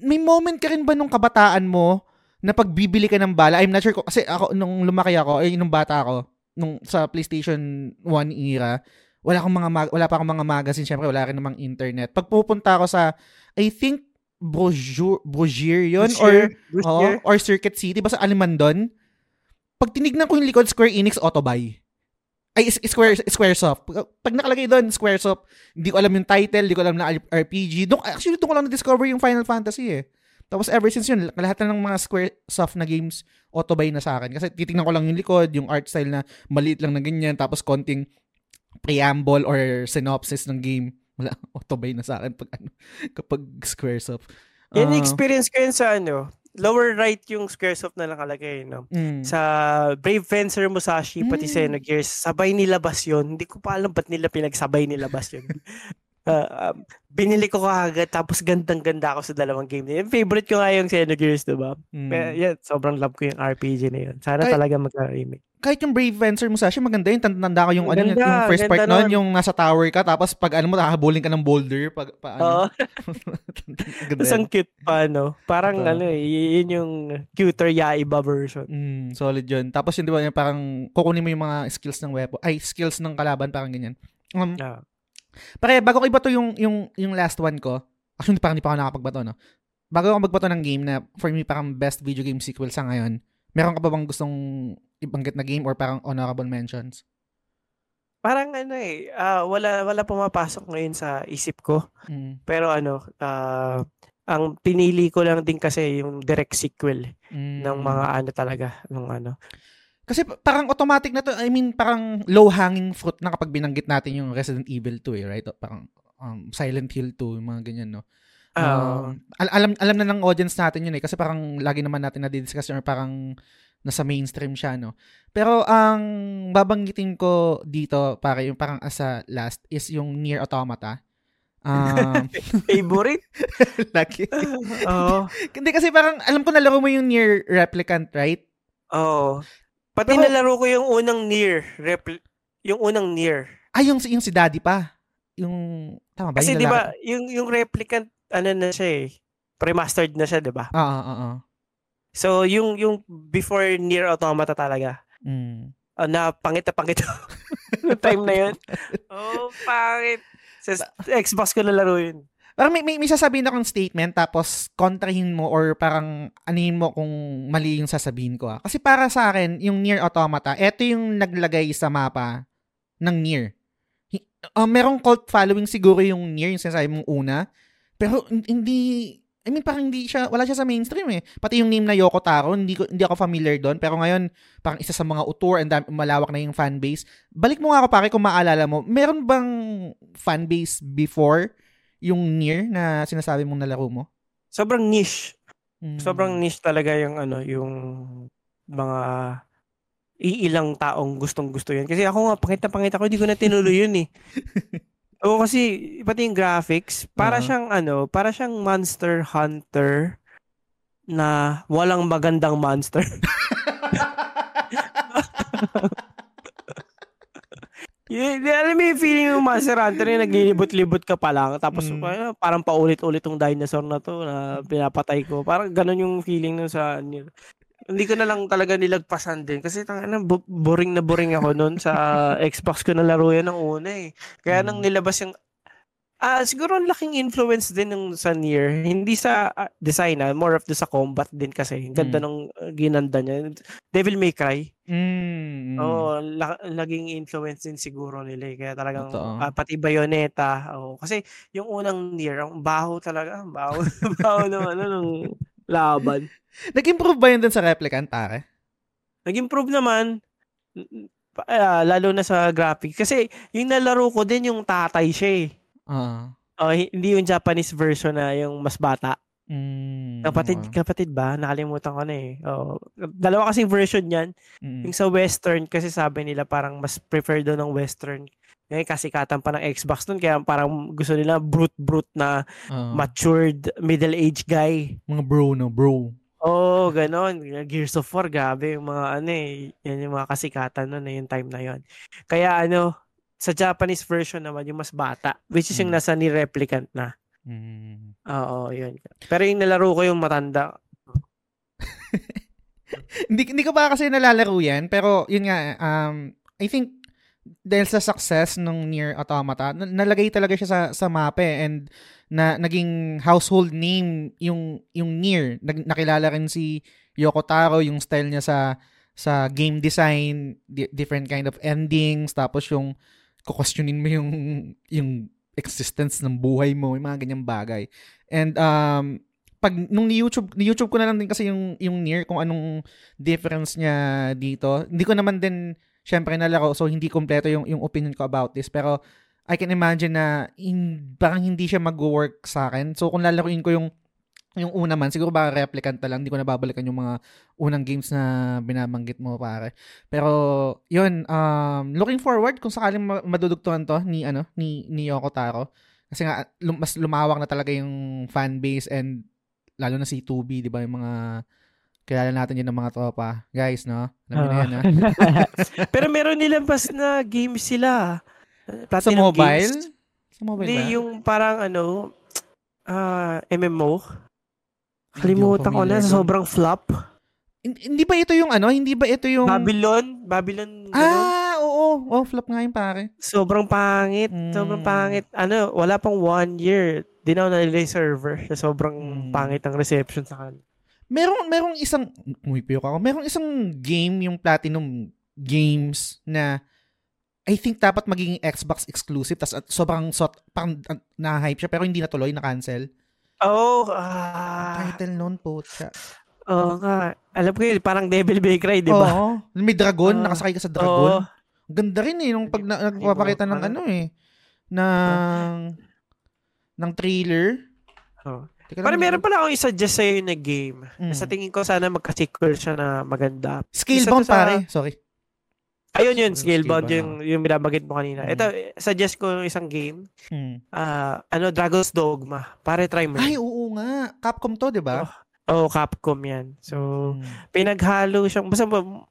may moment ka rin ba nung kabataan mo na pagbibili ka ng bala? I'm not sure ko, kasi ako, nung lumaki ako, ay, nung bata ako, nung sa PlayStation 1 era, wala akong mga mag- wala pa akong mga magazine, syempre wala rin namang internet. Pag pupunta ako sa I think Brochure, Brochure yun or Oh, or Circuit City basta Alimandon. Pag tinignan ko yung likod Square Enix Autobuy. Ay, Square, Squaresoft. Pag nakalagay doon, Squaresoft, hindi ko alam yung title, hindi ko alam na RPG. Doon, actually, doon ko lang na-discover yung Final Fantasy eh. Tapos ever since yun, lahat na ng mga Square Soft na games, autobuy na sa akin. Kasi titingnan ko lang yung likod, yung art style na maliit lang na ganyan, tapos konting preamble or synopsis ng game. Wala, *laughs* autobuy na sa akin pag ano, kapag Squaresoft. Uh, yan experience ko yun sa ano, lower right yung Squaresoft na nakalagay, no? Mm. Sa Brave Fencer Musashi, pati mm. Xenogears, sabay nilabas yun. Hindi ko pa alam ba't nila pinagsabay nilabas yun. uh, *laughs* um, binili ko kagad tapos gandang-ganda ako sa dalawang game na yun. Favorite ko nga yung Xenogears, diba? Mm. Pero yeah, sobrang love ko yung RPG na yun. Sana kahit, talaga mag-remake. Kahit yung Brave Fencer Musashi, maganda yun. Tanda ko yung, ano, yung first part noon, yung nasa tower ka, tapos pag ano mo, nakahabulin ka ng boulder. Pag, pa, ano. Oo. *laughs* Tapos ang cute pa, no? Parang Ito. ano, eh, yun yung cuter Yaiba version. Mm, solid yun. Tapos yun, di ba, parang kukunin mo yung mga skills ng weapon, ay, skills ng kalaban, parang ganyan. Um, yeah. Pare, bago ko ibato yung, yung, yung last one ko, actually parang hindi pa ako nakapagbato, no? Bago ako magbato ng game na for me parang best video game sequel sa ngayon, meron ka ba bang gustong ibanggit na game or parang honorable mentions? Parang ano eh, uh, wala wala pumapasok ngayon sa isip ko. Mm. Pero ano, uh, ang pinili ko lang din kasi yung direct sequel mm. ng mga ano talaga, ng ano. Kasi parang automatic na to, I mean, parang low-hanging fruit na kapag binanggit natin yung Resident Evil 2 eh, right? Parang um, Silent Hill 2, yung mga ganyan, no? Um, al- alam alam na ng audience natin yun eh kasi parang lagi naman natin na-discuss or parang nasa mainstream siya no. Pero ang babanggitin ko dito para yung parang as a last is yung Near Automata. Um, *laughs* Favorite? *laughs* Lucky. *laughs* Oo. Hindi kasi parang alam ko nalaro mo yung Near Replicant, right? Oo. Pati Pero, nalaro ko yung unang near. Repl- yung unang near. Ah, yung, yung si Daddy pa. Yung, tama ba? Kasi di ba, yung, yung replicant, ano na siya eh. Pre-mastered na siya, di ba? Oo, oo, oo. So, yung, yung before near automata talaga. Mm. Uh, na pangit na pangit. *laughs* time na yun. oh, pangit. Sa Xbox ko na laro yun. Parang may, may, may sasabihin akong statement tapos kontrahin mo or parang anin mo kung mali yung sasabihin ko. Ah. Kasi para sa akin, yung Near Automata, eto yung naglagay sa mapa ng Near. Uh, merong cult following siguro yung Near, yung sinasabi mong una. Pero hindi, I mean, parang hindi siya, wala siya sa mainstream eh. Pati yung name na Yoko Taro, hindi, ko, hindi ako familiar doon. Pero ngayon, parang isa sa mga author and malawak na yung fan base. Balik mo nga ako pare kung maalala mo, meron bang fan base before yung near na sinasabi mong nalaro mo? Sobrang niche. Mm. Sobrang niche talaga yung ano, yung mga iilang taong gustong-gusto yan. Kasi ako nga, pangit na pangit ako, hindi ko na tinuloy yun eh. *laughs* Oo, kasi pati yung graphics, para uh-huh. siyang ano, para siyang Monster Hunter na walang magandang monster. *laughs* Yeah, alam mo yung feeling ng Monster Hunter yung naglilibot-libot ka pa lang tapos mm. parang paulit-ulit tong dinosaur na to na pinapatay ko. Parang ganun yung feeling nun sa hindi ko na lang talaga nilagpasan din kasi tanga na boring na boring ako noon sa *laughs* Xbox ko na laro yan ng una eh. Kaya nang mm. nilabas yung Ah, uh, siguro ang laking influence din ng sa Nier. Hindi sa uh, design, ah, more of the sa combat din kasi. Ang ganda mm. ng uh, ginanda niya. Devil May Cry. Mm. Oh, la- laging influence din siguro nila. Eh. Kaya talagang uh, pati Bayonetta. Oh, kasi yung unang Nier, ang baho talaga, ang baho, *laughs* baho ng ano ng laban. *laughs* Nag-improve ba yun dun sa replicant, pare? Nag-improve naman. Uh, lalo na sa graphic. Kasi yung nalaro ko din yung tatay siya eh. Uh. Uh, hindi yung Japanese version na yung mas bata. Mm, kapatid, wow. kapatid ba? Nakalimutan ko na eh. Oh, dalawa kasing version yan. Mm. Yung sa Western, kasi sabi nila parang mas prefer doon ng Western. Ngayon kasikatan pa ng Xbox nun, kaya parang gusto nila brute-brute na uh, matured middle-aged guy. Mga bro, no? Bro. Oo, oh, ganon. Gears of War, gabi. Yung mga ano eh, yan yung mga kasikatan nun eh, yung time na yon Kaya ano, sa Japanese version naman, yung mas bata, which is yung Mm. nasa ni replicant na. Mm. Oo, yun. Pero yung nalaro ko yung matanda. *laughs* hindi, hindi ko pa kasi nalalaro yan, pero yun nga, um, I think, dahil sa success ng Nier Automata, na- nalagay talaga siya sa, sa map eh, and na naging household name yung yung Nier. Nag, nakilala rin si Yoko Taro, yung style niya sa sa game design, di- different kind of endings, tapos yung kukwestiyonin mo yung yung existence ng buhay mo, yung mga ganyang bagay. And um pag nung ni YouTube, ni YouTube ko na lang din kasi yung yung Nier kung anong difference niya dito. Hindi ko naman din syempre nalaro so hindi kompleto yung yung opinion ko about this pero I can imagine na in, parang hindi siya mag-work sa akin. So kung lalaruin ko yung yung una man, siguro ba replicant na lang, hindi ko nababalikan yung mga unang games na binabanggit mo pare. Pero yun, um, looking forward kung sakaling ma- madudugtuhan to ni ano ni ni Yoko Taro. Kasi nga lum- mas lumawak na talaga yung fan base and lalo na si 2B, 'di ba, yung mga kilala natin yun ng mga tropa. Guys, no? Alam niyo na yan, ha? *laughs* *laughs* Pero meron nilabas na games sila. Sa Platinum mobile? Games. Sa mobile Hindi, ba? yung parang ano, ah MMO. Kalimutan ko na, sobrang flop. Hin- Hindi ba ito yung ano? Hindi ba ito yung... Babylon, Babylon, ganun. Ah, oo. Oh, flop nga yung pare. sobrang pangit, Mm. sobrang pangit. Ano, wala pang one year. Di na ako server. Sa sobrang Mm. pangit ang reception sa kan. Merong, merong isang... Umipiyok ako. Merong isang game yung Platinum Games na I think dapat magiging Xbox exclusive tas sobrang sot, parang uh, na-hype siya pero hindi natuloy, na-cancel. Oh, ah. Title nun po siya. Oo nga. Alam ko yun, parang Devil May Cry, di ba? Oo. May dragon, Ah, nakasakay ka sa dragon. Oo. Ganda rin eh, nung pag na, nagpapakita ng ano eh, ng, ng trailer. Oo. Teka meron pala akong i-suggest sa'yo na game. Mm. Sa tingin ko, sana magka-sequel siya na maganda. Scalebound sa- pare, sorry. Ayun yun, Scalebound, Scalebound, yung, yung binabagit mo kanina. Mm. Ito, suggest ko isang game. Hmm. ah ano, Dragon's Dogma. Pare, try mo. Ay, oo nga. Capcom to, di ba? Oh, Capcom yan. So, Hmm. pinaghalo siyang, basta ba-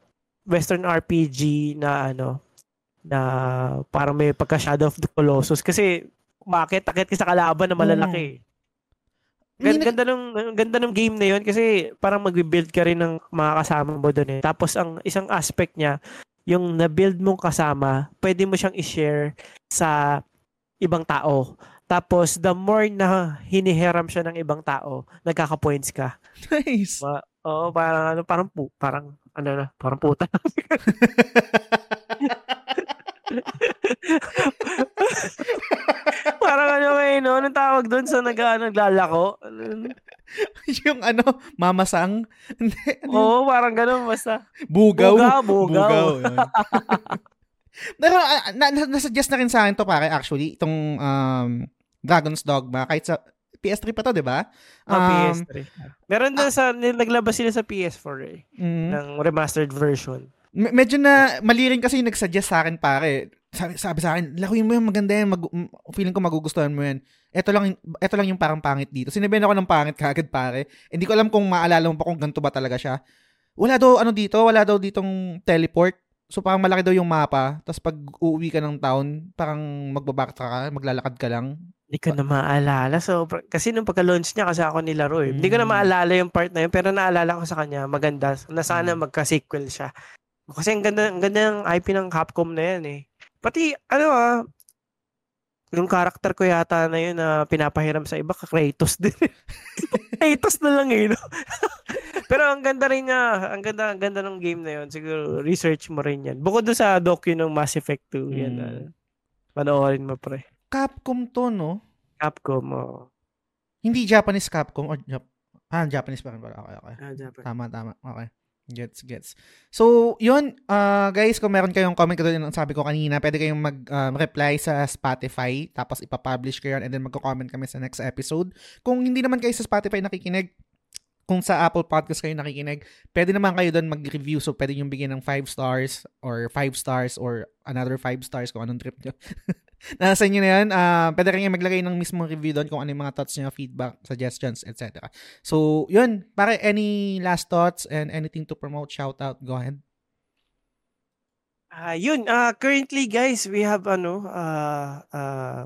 Western RPG na ano, na parang may pagka Shadow of the Colossus. Kasi, bakit? Takit ka sa kalaban na malalaki. May Ganda, ganda nung ganda ng game na 'yon kasi parang magbi-build ka rin ng mga kasama mo doon eh. Tapos ang isang aspect niya, yung na-build mong kasama, pwede mo siyang i-share sa ibang tao. Tapos the more na hinihiram siya ng ibang tao, nagkaka-points ka. Nice. Ma- Oo, parang ano, parang pu- parang ano na, parang puta. *laughs* *laughs* *laughs* parang ano eh, no? Anong tawag doon sa nag, naglalako? Ano- *laughs* yung ano, mamasang. *laughs* Ano? Oo, parang ganun basta. bugaw. Bugaw, bugaw. yun. Pero ah, na, na, nasuggest na rin sa akin to pare actually, itong um, Dragon's Dogma, kahit sa PS3 pa to, di ba? Oh, Um, PS3. Meron na sa, naglabas sila sa PS4 eh, mm, ng remastered version. me- medyo na mali rin kasi yung nagsuggest sa akin pare. Sabi, sabi sa akin, lakuin mo yan, maganda yan, mag, feeling ko magugustuhan mo yan. Ito lang, ito lang yung parang pangit dito. Sinabihan ako ng pangit kagad pare. Hindi ko alam kung maalala mo pa kung ganito ba talaga siya. Wala daw ano dito, wala daw ditong teleport. So parang malaki daw yung mapa. Tapos pag uuwi ka ng town, parang magbabacktrack ka, maglalakad ka lang. Hindi ko na maalala. So, kasi nung pagka-launch niya, kasi ako nilaro eh. Hindi ko na Mm. maalala yung part na yun, pero naalala ko sa kanya, maganda. Na sana Mm. magka-sequel siya. Kasi ang ganda, ang ganda ng IP ng Capcom na yan eh. Pati, ano ah, yung karakter ko yata na yun na pinapahiram sa iba, Kratos din. *laughs* Kratos na lang eh, no? *laughs* Pero ang ganda rin niya, ang ganda, ang ganda ng game na yun. Siguro, research mo rin yan. Bukod doon sa docu ng Mass Effect 2, yan. Mm. ah. panoorin mo, pre. Capcom to, no? Capcom, oh. Hindi Japanese Capcom or Jap- Ah, Japanese pa rin pala. Okay, okay. Ah, Japanese. Tama, tama. Okay. Gets, gets. So, yun, uh, guys, kung meron kayong comment, katulad ng sabi ko kanina, pwede kayong mag-reply um, sa Spotify, tapos ipapublish kayo and then magko-comment kami sa next episode. Kung hindi naman kayo sa Spotify nakikinig, kung sa Apple Podcast kayo nakikinig, pwede naman kayo doon mag-review. So, pwede yung bigyan ng 5 stars or 5 stars or another 5 stars kung anong trip nyo. *laughs* Nasa inyo na yan. Uh, pwede rin maglagay ng mismong review doon kung ano yung mga thoughts nyo, feedback, suggestions, etc. So, yun. Pare, any last thoughts and anything to promote, shout out, go ahead. Uh, yun, uh, currently guys, we have ano, uh, uh,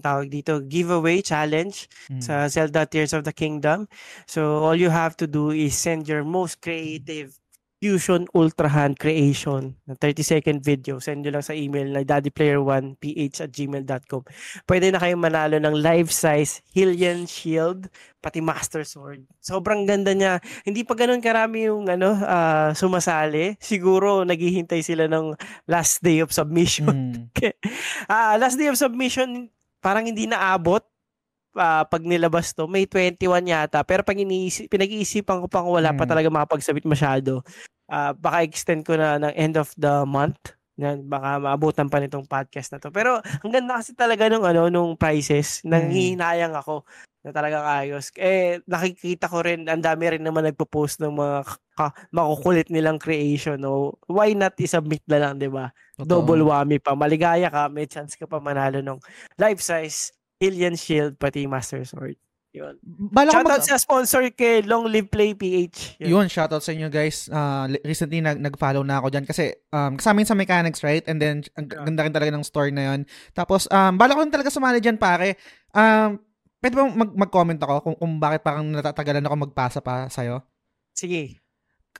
tawag dito, giveaway challenge mm. sa Zelda Tears of the Kingdom. So, all you have to do is send your most creative Fusion Ultra Hand creation na 30 second video. Send nyo lang sa email na daddyplayer1ph at gmail.com. Pwede na kayong manalo ng life-size Hylian Shield pati Master Sword. Sobrang ganda niya. Hindi pa ganun karami yung ano, uh, sumasali. Siguro naghihintay sila ng last day of submission. Mm. uh, *laughs* last day of submission parang hindi naabot uh, pag nilabas to. May 21 yata. Pero pag iniisip, pinag-iisipan ko pang wala hmm. pa talaga makapagsabit masyado. Uh, baka extend ko na ng end of the month. Yan, baka maabutan pa nitong podcast na to. Pero ang ganda kasi talaga nung ano nung prices, nanghihinayang ako na talagang ayos. Eh nakikita ko rin ang dami rin naman nagpo-post ng mga ka, makukulit nilang creation. No? Why not i-submit na lang, 'di ba? Double whammy pa. Maligaya ka, may chance ka pa manalo ng life size Alien Shield pati Master Sword. Yun. Bala shoutout mag- sa sponsor kay Long Live Play PH. Yun, Yun shoutout sa inyo guys. Uh, recently nag nag-follow na ako diyan kasi um kasama sa mechanics, right? And then ang yeah. ganda rin talaga ng store na yun. Tapos um bala ko rin talaga sumali diyan pare. Um pwede ba mag- mag-comment ako kung, kung bakit parang natatagalan ako magpasa pa sa'yo? Sige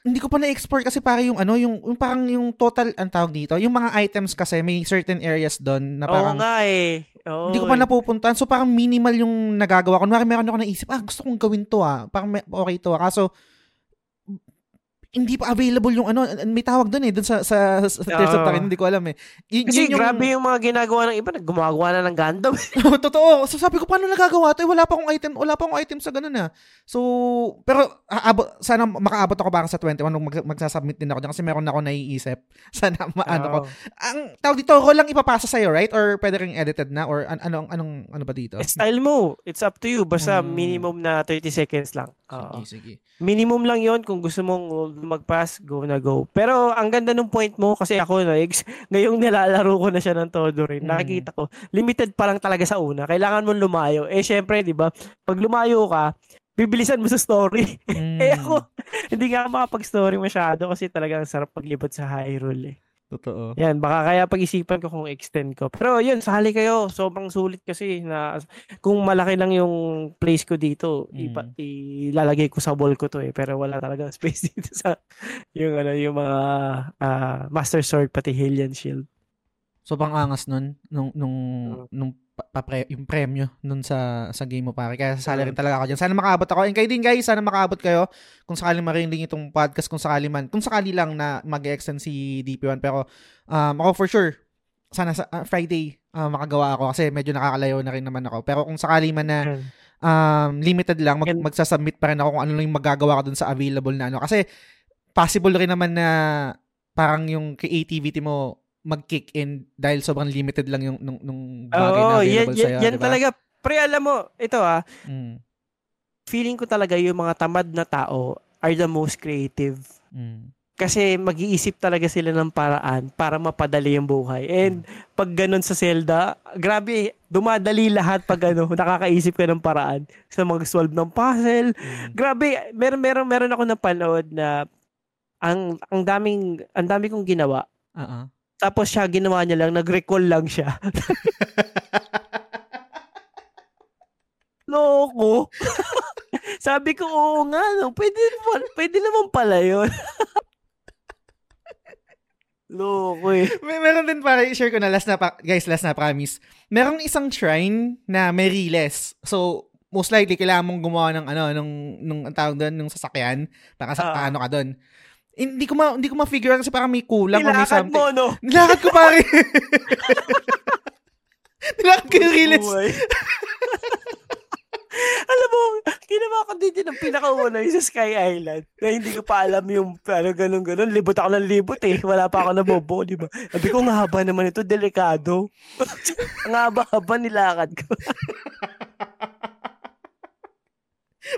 hindi ko pa na-export kasi para yung ano, yung, yung parang yung total, ang tawag dito, yung mga items kasi may certain areas doon na parang... Oo nga eh. Oo, hindi ko pa napupuntahan. So parang minimal yung nagagawa ko. Kunwari meron ako naisip, ah gusto kong gawin to ah. Parang may, okay to ah. Kaso hindi pa available yung ano, may tawag doon eh, doon sa sa, sa Tears of Tarin, hindi ko alam eh. Y- Kasi yung, grabe yung mga ginagawa ng iba, gumagawa na ng Gundam. *laughs* Totoo. So sabi ko, paano nagagawa to? Eh, wala pa akong item, wala pa akong item sa ganun ah. So, pero aabot, sana makaabot ako para sa 21 nung mag, magsasubmit din ako dyan kasi meron ako naiisip. *laughs* Sana maano oh. ko. Ang tawag dito, ko lang ipapasa sa'yo, right? Or pwede ring edited na? Or an- anong, anong, ano ba dito? It's style mo. It's up to you. Basta hmm. minimum na 30 seconds lang. Uh, sige, sige. Minimum lang yon kung gusto mong mag-pass, go na go. Pero ang ganda ng point mo kasi ako na *laughs* ngayong nilalaro ko na siya ng todo rin. Mm. Nakikita ko, limited pa lang talaga sa una. Kailangan mong lumayo. Eh syempre, 'di ba? Pag lumayo ka, bibilisan mo sa story. *laughs* Mm. eh ako, hindi nga makapag-story masyado kasi talagang sarap paglibot sa Hyrule eh. Totoo. Yan, baka kaya pag-isipan ko kung extend ko. Pero yun, sali kayo. Sobrang sulit kasi na kung malaki lang yung place ko dito, mm. ipa, ilalagay ko sa wall ko to eh. Pero wala talaga *laughs* space dito sa yung ano yung mga uh, Master Sword pati Hylian Shield. Sobrang angas nun nung nung uh, nung papre, yung premyo nun sa sa game mo pare. Kaya sasali rin talaga ako diyan. Sana makaabot ako. And kayo din guys, sana makaabot kayo kung sakali marinig itong podcast kung sakali man. Kung sakali lang na mag-extend si DP1 pero um, ako for sure sana sa uh, Friday uh, makagawa ako kasi medyo nakakalayo na rin naman ako. Pero kung sakali man na um, limited lang, mag, magsasubmit pa rin ako kung ano lang yung magagawa ko dun sa available na ano. Kasi possible rin naman na parang yung creativity mo mag-kick in dahil sobrang limited lang yung nung, nung bagay oh, na available yan, sa'yo. Yan diba? talaga. Pre, alam mo, ito ah, mm. feeling ko talaga yung mga tamad na tao are the most creative. Mm. Kasi mag-iisip talaga sila ng paraan para mapadali yung buhay. And mm. pag ganun sa Zelda, grabe, dumadali lahat pag ano, *laughs* nakakaisip ka ng paraan sa mag-solve ng puzzle. Mm. Grabe, meron meron meron ako napanood na ang ang daming ang dami kong ginawa. Uh-uh tapos siya, ginawa niya lang, nag-recall lang siya. *laughs* Loko. *laughs* Sabi ko, oo nga, no. pwede, pwede naman pala yun. *laughs* Loko eh. May meron din para i-share ko na last na pa, guys, last na promise. Merong isang shrine na may riles. So, most likely kailangan mong gumawa ng ano nung nung ang tawag doon nung sasakyan para sa uh, ano ka doon. Hindi ko ma hindi ko ma-figure kasi parang may kulang or may something. mo, no? *laughs* Nilakad ko pare. *laughs* Nilakad ko yung release. *laughs* Alam mo, ginawa ko din din ang pinakauna sa Sky Island na hindi ko pa alam yung ano, ganun ganun. Libot ako ng libot eh. Wala pa ako nabobo, di ba? Sabi ko, ang haba naman ito, delikado. ang haba-haba nilakad ko.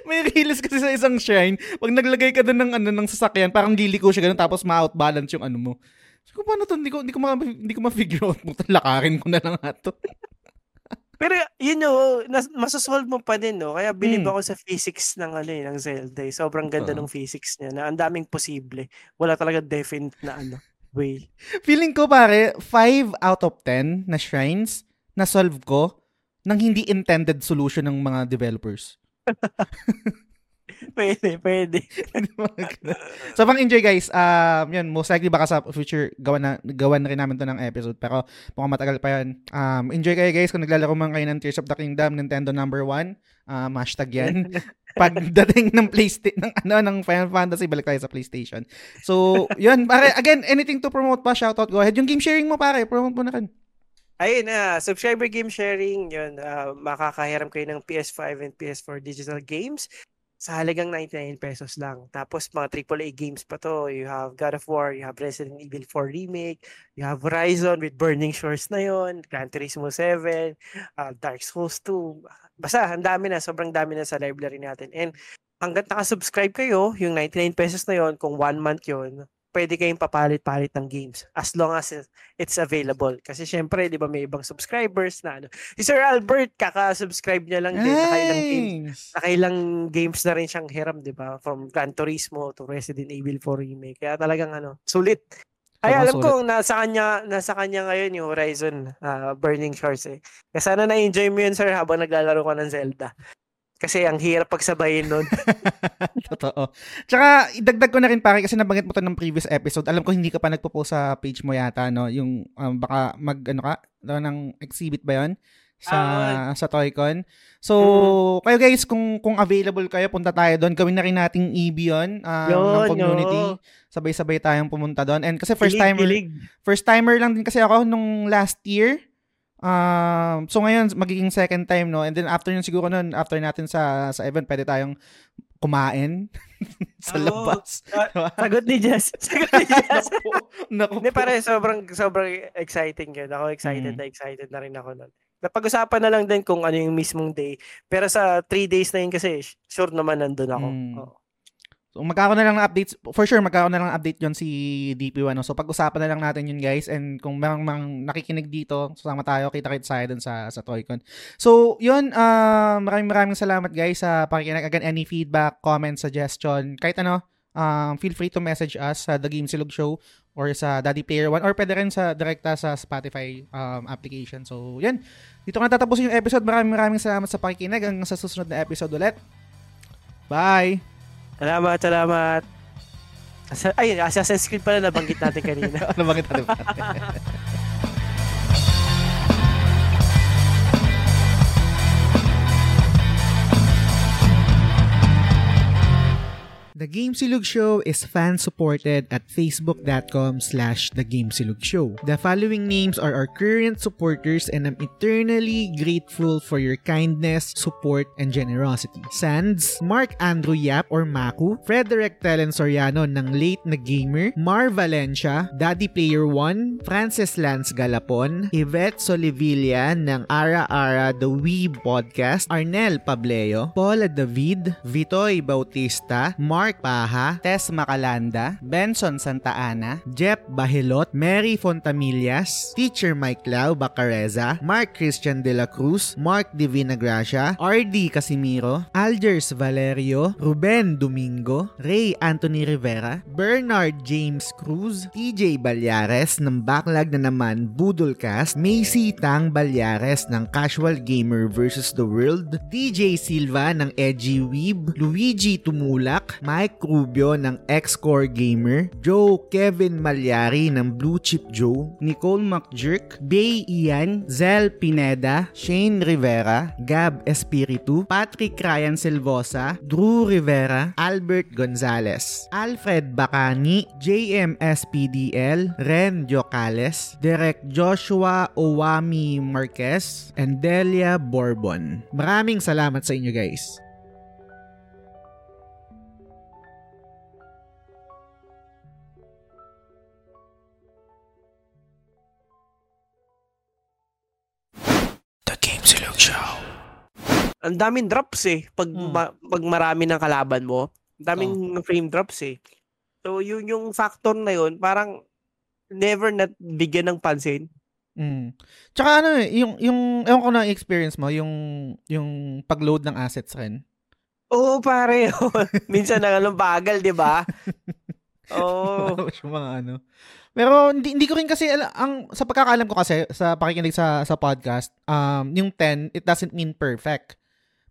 May release kasi sa isang shrine, pag naglagay ka doon ng ano ng sasakyan, parang liliko siya ganun tapos ma-outbalance yung ano mo. So, kung paano to, hindi ko, hindi ko, ma, hindi ko ma-figure out mo. Lakarin ko na lang ato. *laughs* Pero yun know, nas- masasolve mo pa din, no? Kaya believe hmm. ako sa physics ng ano eh, ng Zelda. Eh. Sobrang ganda uh. ng physics niya na ang daming posible. Wala talaga definite na ano way. *laughs* Feeling ko pare, 5 out of 10 na shrines na solve ko ng hindi intended solution ng mga developers. *laughs* pwede, pwede. *laughs* so, pang enjoy guys. Um, yun, most likely baka sa future gawan na, gawan na rin namin to ng episode. Pero mukhang matagal pa yan. Um, enjoy kayo guys kung naglalaro man kayo ng Tears of the Kingdom, Nintendo number 1. Um, hashtag yan. *laughs* Pagdating ng PlayStation, ng, ano, ng Final Fantasy, balik tayo sa PlayStation. So, yun. Pare, again, anything to promote pa, shoutout, go ahead. Yung game sharing mo, pare, promote mo na rin. Ayun na, uh, subscriber game sharing, yun, uh, makakahiram kayo ng PS5 and PS4 digital games sa halagang 99 pesos lang. Tapos mga AAA games pa to. You have God of War, you have Resident Evil 4 Remake, you have Horizon with Burning Shores na yon, Gran Turismo 7, uh, Dark Souls 2. Basta, ang dami na. Sobrang dami na sa library natin. And hanggat nakasubscribe kayo, yung 99 pesos na yon, kung one month yon, pwede kayong papalit-palit ng games as long as it's available. Kasi syempre, di ba, may ibang subscribers na ano. Si Sir Albert, kaka-subscribe niya lang din. Nakailang games, nakailang games na rin siyang hiram, di ba? From Gran Turismo to Resident Evil 4 Remake. Kaya talagang ano, sulit. Ay, alam ko, nasa kanya, nasa kanya ngayon yung Horizon uh, Burning Shores eh. Kaya sana na-enjoy mo yun, sir, habang naglalaro ka ng Zelda. Kasi ang hirap pagsabayin nun. *laughs* Totoo. Tsaka, idagdag ko na rin pare kasi nabanggit mo to ng previous episode. Alam ko hindi ka pa nagpo-post sa page mo yata, no? Yung um, baka mag, ano ka, ng exhibit ba yon sa uh, sa Toycon. So, mm-hmm. kayo guys, kung kung available kayo, punta tayo doon. Gawin na rin nating EB yun, uh, yun ng community. Yun. Sabay-sabay tayong pumunta doon. And kasi first timer, first timer lang din kasi ako nung last year. Um, so ngayon magiging second time no and then after yun siguro nun after natin sa sa event pwede tayong kumain *laughs* sa oh, labas. Uh, sagot ni Jess. *laughs* Sagot ni Jess. naku, *laughs* Hindi pare sobrang sobrang exciting yun. Ako excited mm. na excited na rin ako nun. Napag-usapan na lang din kung ano yung mismong day. Pero sa three days na yun kasi sure naman nandun ako. Mm. Oh. So magkakaroon na lang ng updates, for sure magkakaroon na lang ng update yon si DP1. No? So pag-usapan na lang natin yun guys and kung merong mang nakikinig dito, sasama tayo, kita-kita tayo dun sa, sa Toycon. So yun, uh, maraming maraming salamat guys sa pakikinig. Again, any feedback, comment, suggestion, kahit ano, um, feel free to message us sa The Game Silog Show or sa Daddy Player One or pwede rin sa direkta sa Spotify um, application. So, yan. Dito ko natatapos yung episode. Maraming maraming salamat sa pakikinig. Hanggang sa susunod na episode ulit. Bye! Salamat, salamat. Ay, Assassin's Creed pala nabanggit natin kanina. *laughs* nabanggit natin. *laughs* The Game Silug Show is fan-supported at facebook.com slash The. The following names are our current supporters and I'm eternally grateful for your kindness, support, and generosity. Sands, Mark Andrew Yap or Maku, Frederick Telen Soriano ng Late na Gamer, Mar Valencia, Daddy Player 1, Francis Lance Galapon, Yvette Solivilla ng Ara Ara The Weeb Podcast, Arnel Pableo, Paula David, Vitoy Bautista, Mark Mark Paha, Tess Macalanda, Benson Santa Ana, Jeff Bahilot, Mary Fontamillas, Teacher Mike Lau Bacareza, Mark Christian De La Cruz, Mark Divina Gracia, RD Casimiro, Algers Valerio, Ruben Domingo, Ray Anthony Rivera, Bernard James Cruz, TJ Balyares ng Backlog na naman Budolcast, Macy Tang Balyares ng Casual Gamer vs. The World, DJ Silva ng Edgy Weeb, Luigi Tumulak, Mike Mike Rubio ng X-Core Gamer, Joe Kevin Malyari ng Blue Chip Joe, Nicole McJerk, Bay Ian, Zel Pineda, Shane Rivera, Gab Espiritu, Patrick Ryan Silvosa, Drew Rivera, Albert Gonzalez, Alfred Bacani, JMSPDL, Ren Jocales, Derek Joshua Owami Marquez, and Delia Bourbon. Maraming salamat sa inyo guys. Ang daming drops eh. Pag, hmm. ma- pag marami ng kalaban mo, ang daming oh. frame drops eh. So, yun yung factor na yun, parang never na bigyan ng pansin. Mm. Tsaka ano eh, yung, yung, ewan ko na experience mo, yung, yung pag-load ng assets rin. Oo, pare. *laughs* Minsan na anong bagal, di ba? *laughs* Oo. Oh. yung mga ano. Pero hindi, hindi ko rin kasi ang sa pagkakaalam ko kasi sa pakikinig sa sa podcast, um yung 10 it doesn't mean perfect.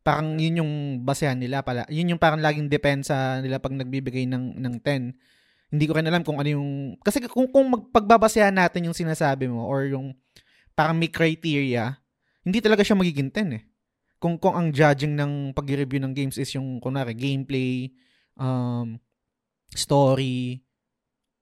Parang yun yung basehan nila pala. Yun yung parang laging depensa nila pag nagbibigay ng ng 10. Hindi ko rin alam kung ano yung kasi kung kung magpagbabasehan natin yung sinasabi mo or yung parang may criteria, hindi talaga siya magiging 10 eh. Kung kung ang judging ng pag-review ng games is yung kunwari gameplay, um story,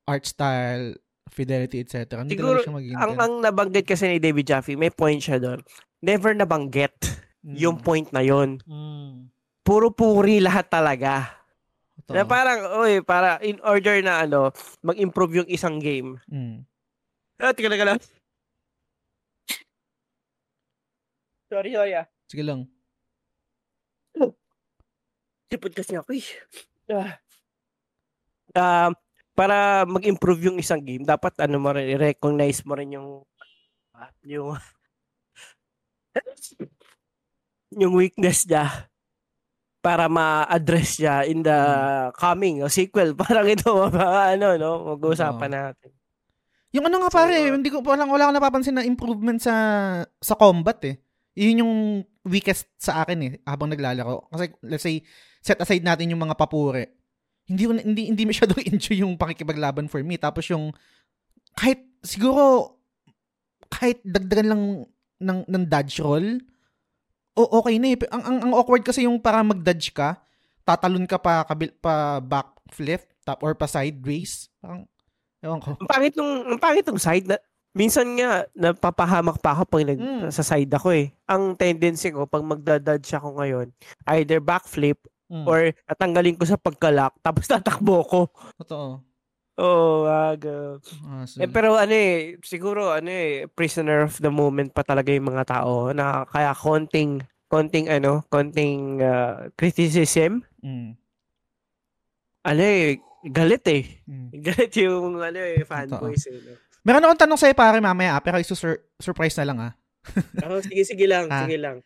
art style, fidelity, etc. Hindi Siguro, siya magiging ang, ang nabanggit kasi ni David Jaffe, may point siya doon. Never nabanggit mm. yung point na yon. Mm. Puro puri lahat talaga. Ito. Na parang, oy, para in order na ano, mag-improve yung isang game. Mm. Ah, tika na lang. Sorry, sorry ah. Sige lang. Sipod kasi ako eh. Ah. Uh, para mag-improve yung isang game, dapat ano mo rin, recognize mo rin yung uh, yung yung weakness niya para ma-address niya in the hmm. coming o sequel. *laughs* Parang ito, mga ano, no? Mag-uusapan natin. Yung ano nga pare, so, hindi ko walang wala akong napapansin na improvement sa sa combat eh. Yun yung weakest sa akin eh habang naglalaro. Kasi let's say set aside natin yung mga papure hindi hindi hindi masyado *laughs* enjoy yung pakikipaglaban for me. Tapos yung kahit siguro kahit dagdagan lang ng ng dodge roll, o okay na eh. Ang, ang, ang awkward kasi yung para mag-dodge ka, tatalon ka pa kabil, pa backflip tap or pa sideways. Parang ewan ko. Ang pangit nung ang pangit nung side na minsan nga napapahamak pa ako pag nag, mm. sa side ako eh. Ang tendency ko pag magda-dodge ako ngayon, either backflip Mm. Or tatanggalin ko sa pagkalak tapos *laughs* tatakbo ko. Totoo. Oh, wag. Awesome. Eh, pero ano eh, siguro ano eh, prisoner of the moment pa talaga yung mga tao na kaya konting konting ano, konting uh, criticism. Mm. Ano eh, galit eh. Mm. *laughs* Galit yung ano eh, fanboys eh. No? Meron akong tanong sa'yo pare mamaya, pero isusur- surprise na lang ah. oh, sige, sige lang, ah, sige lang.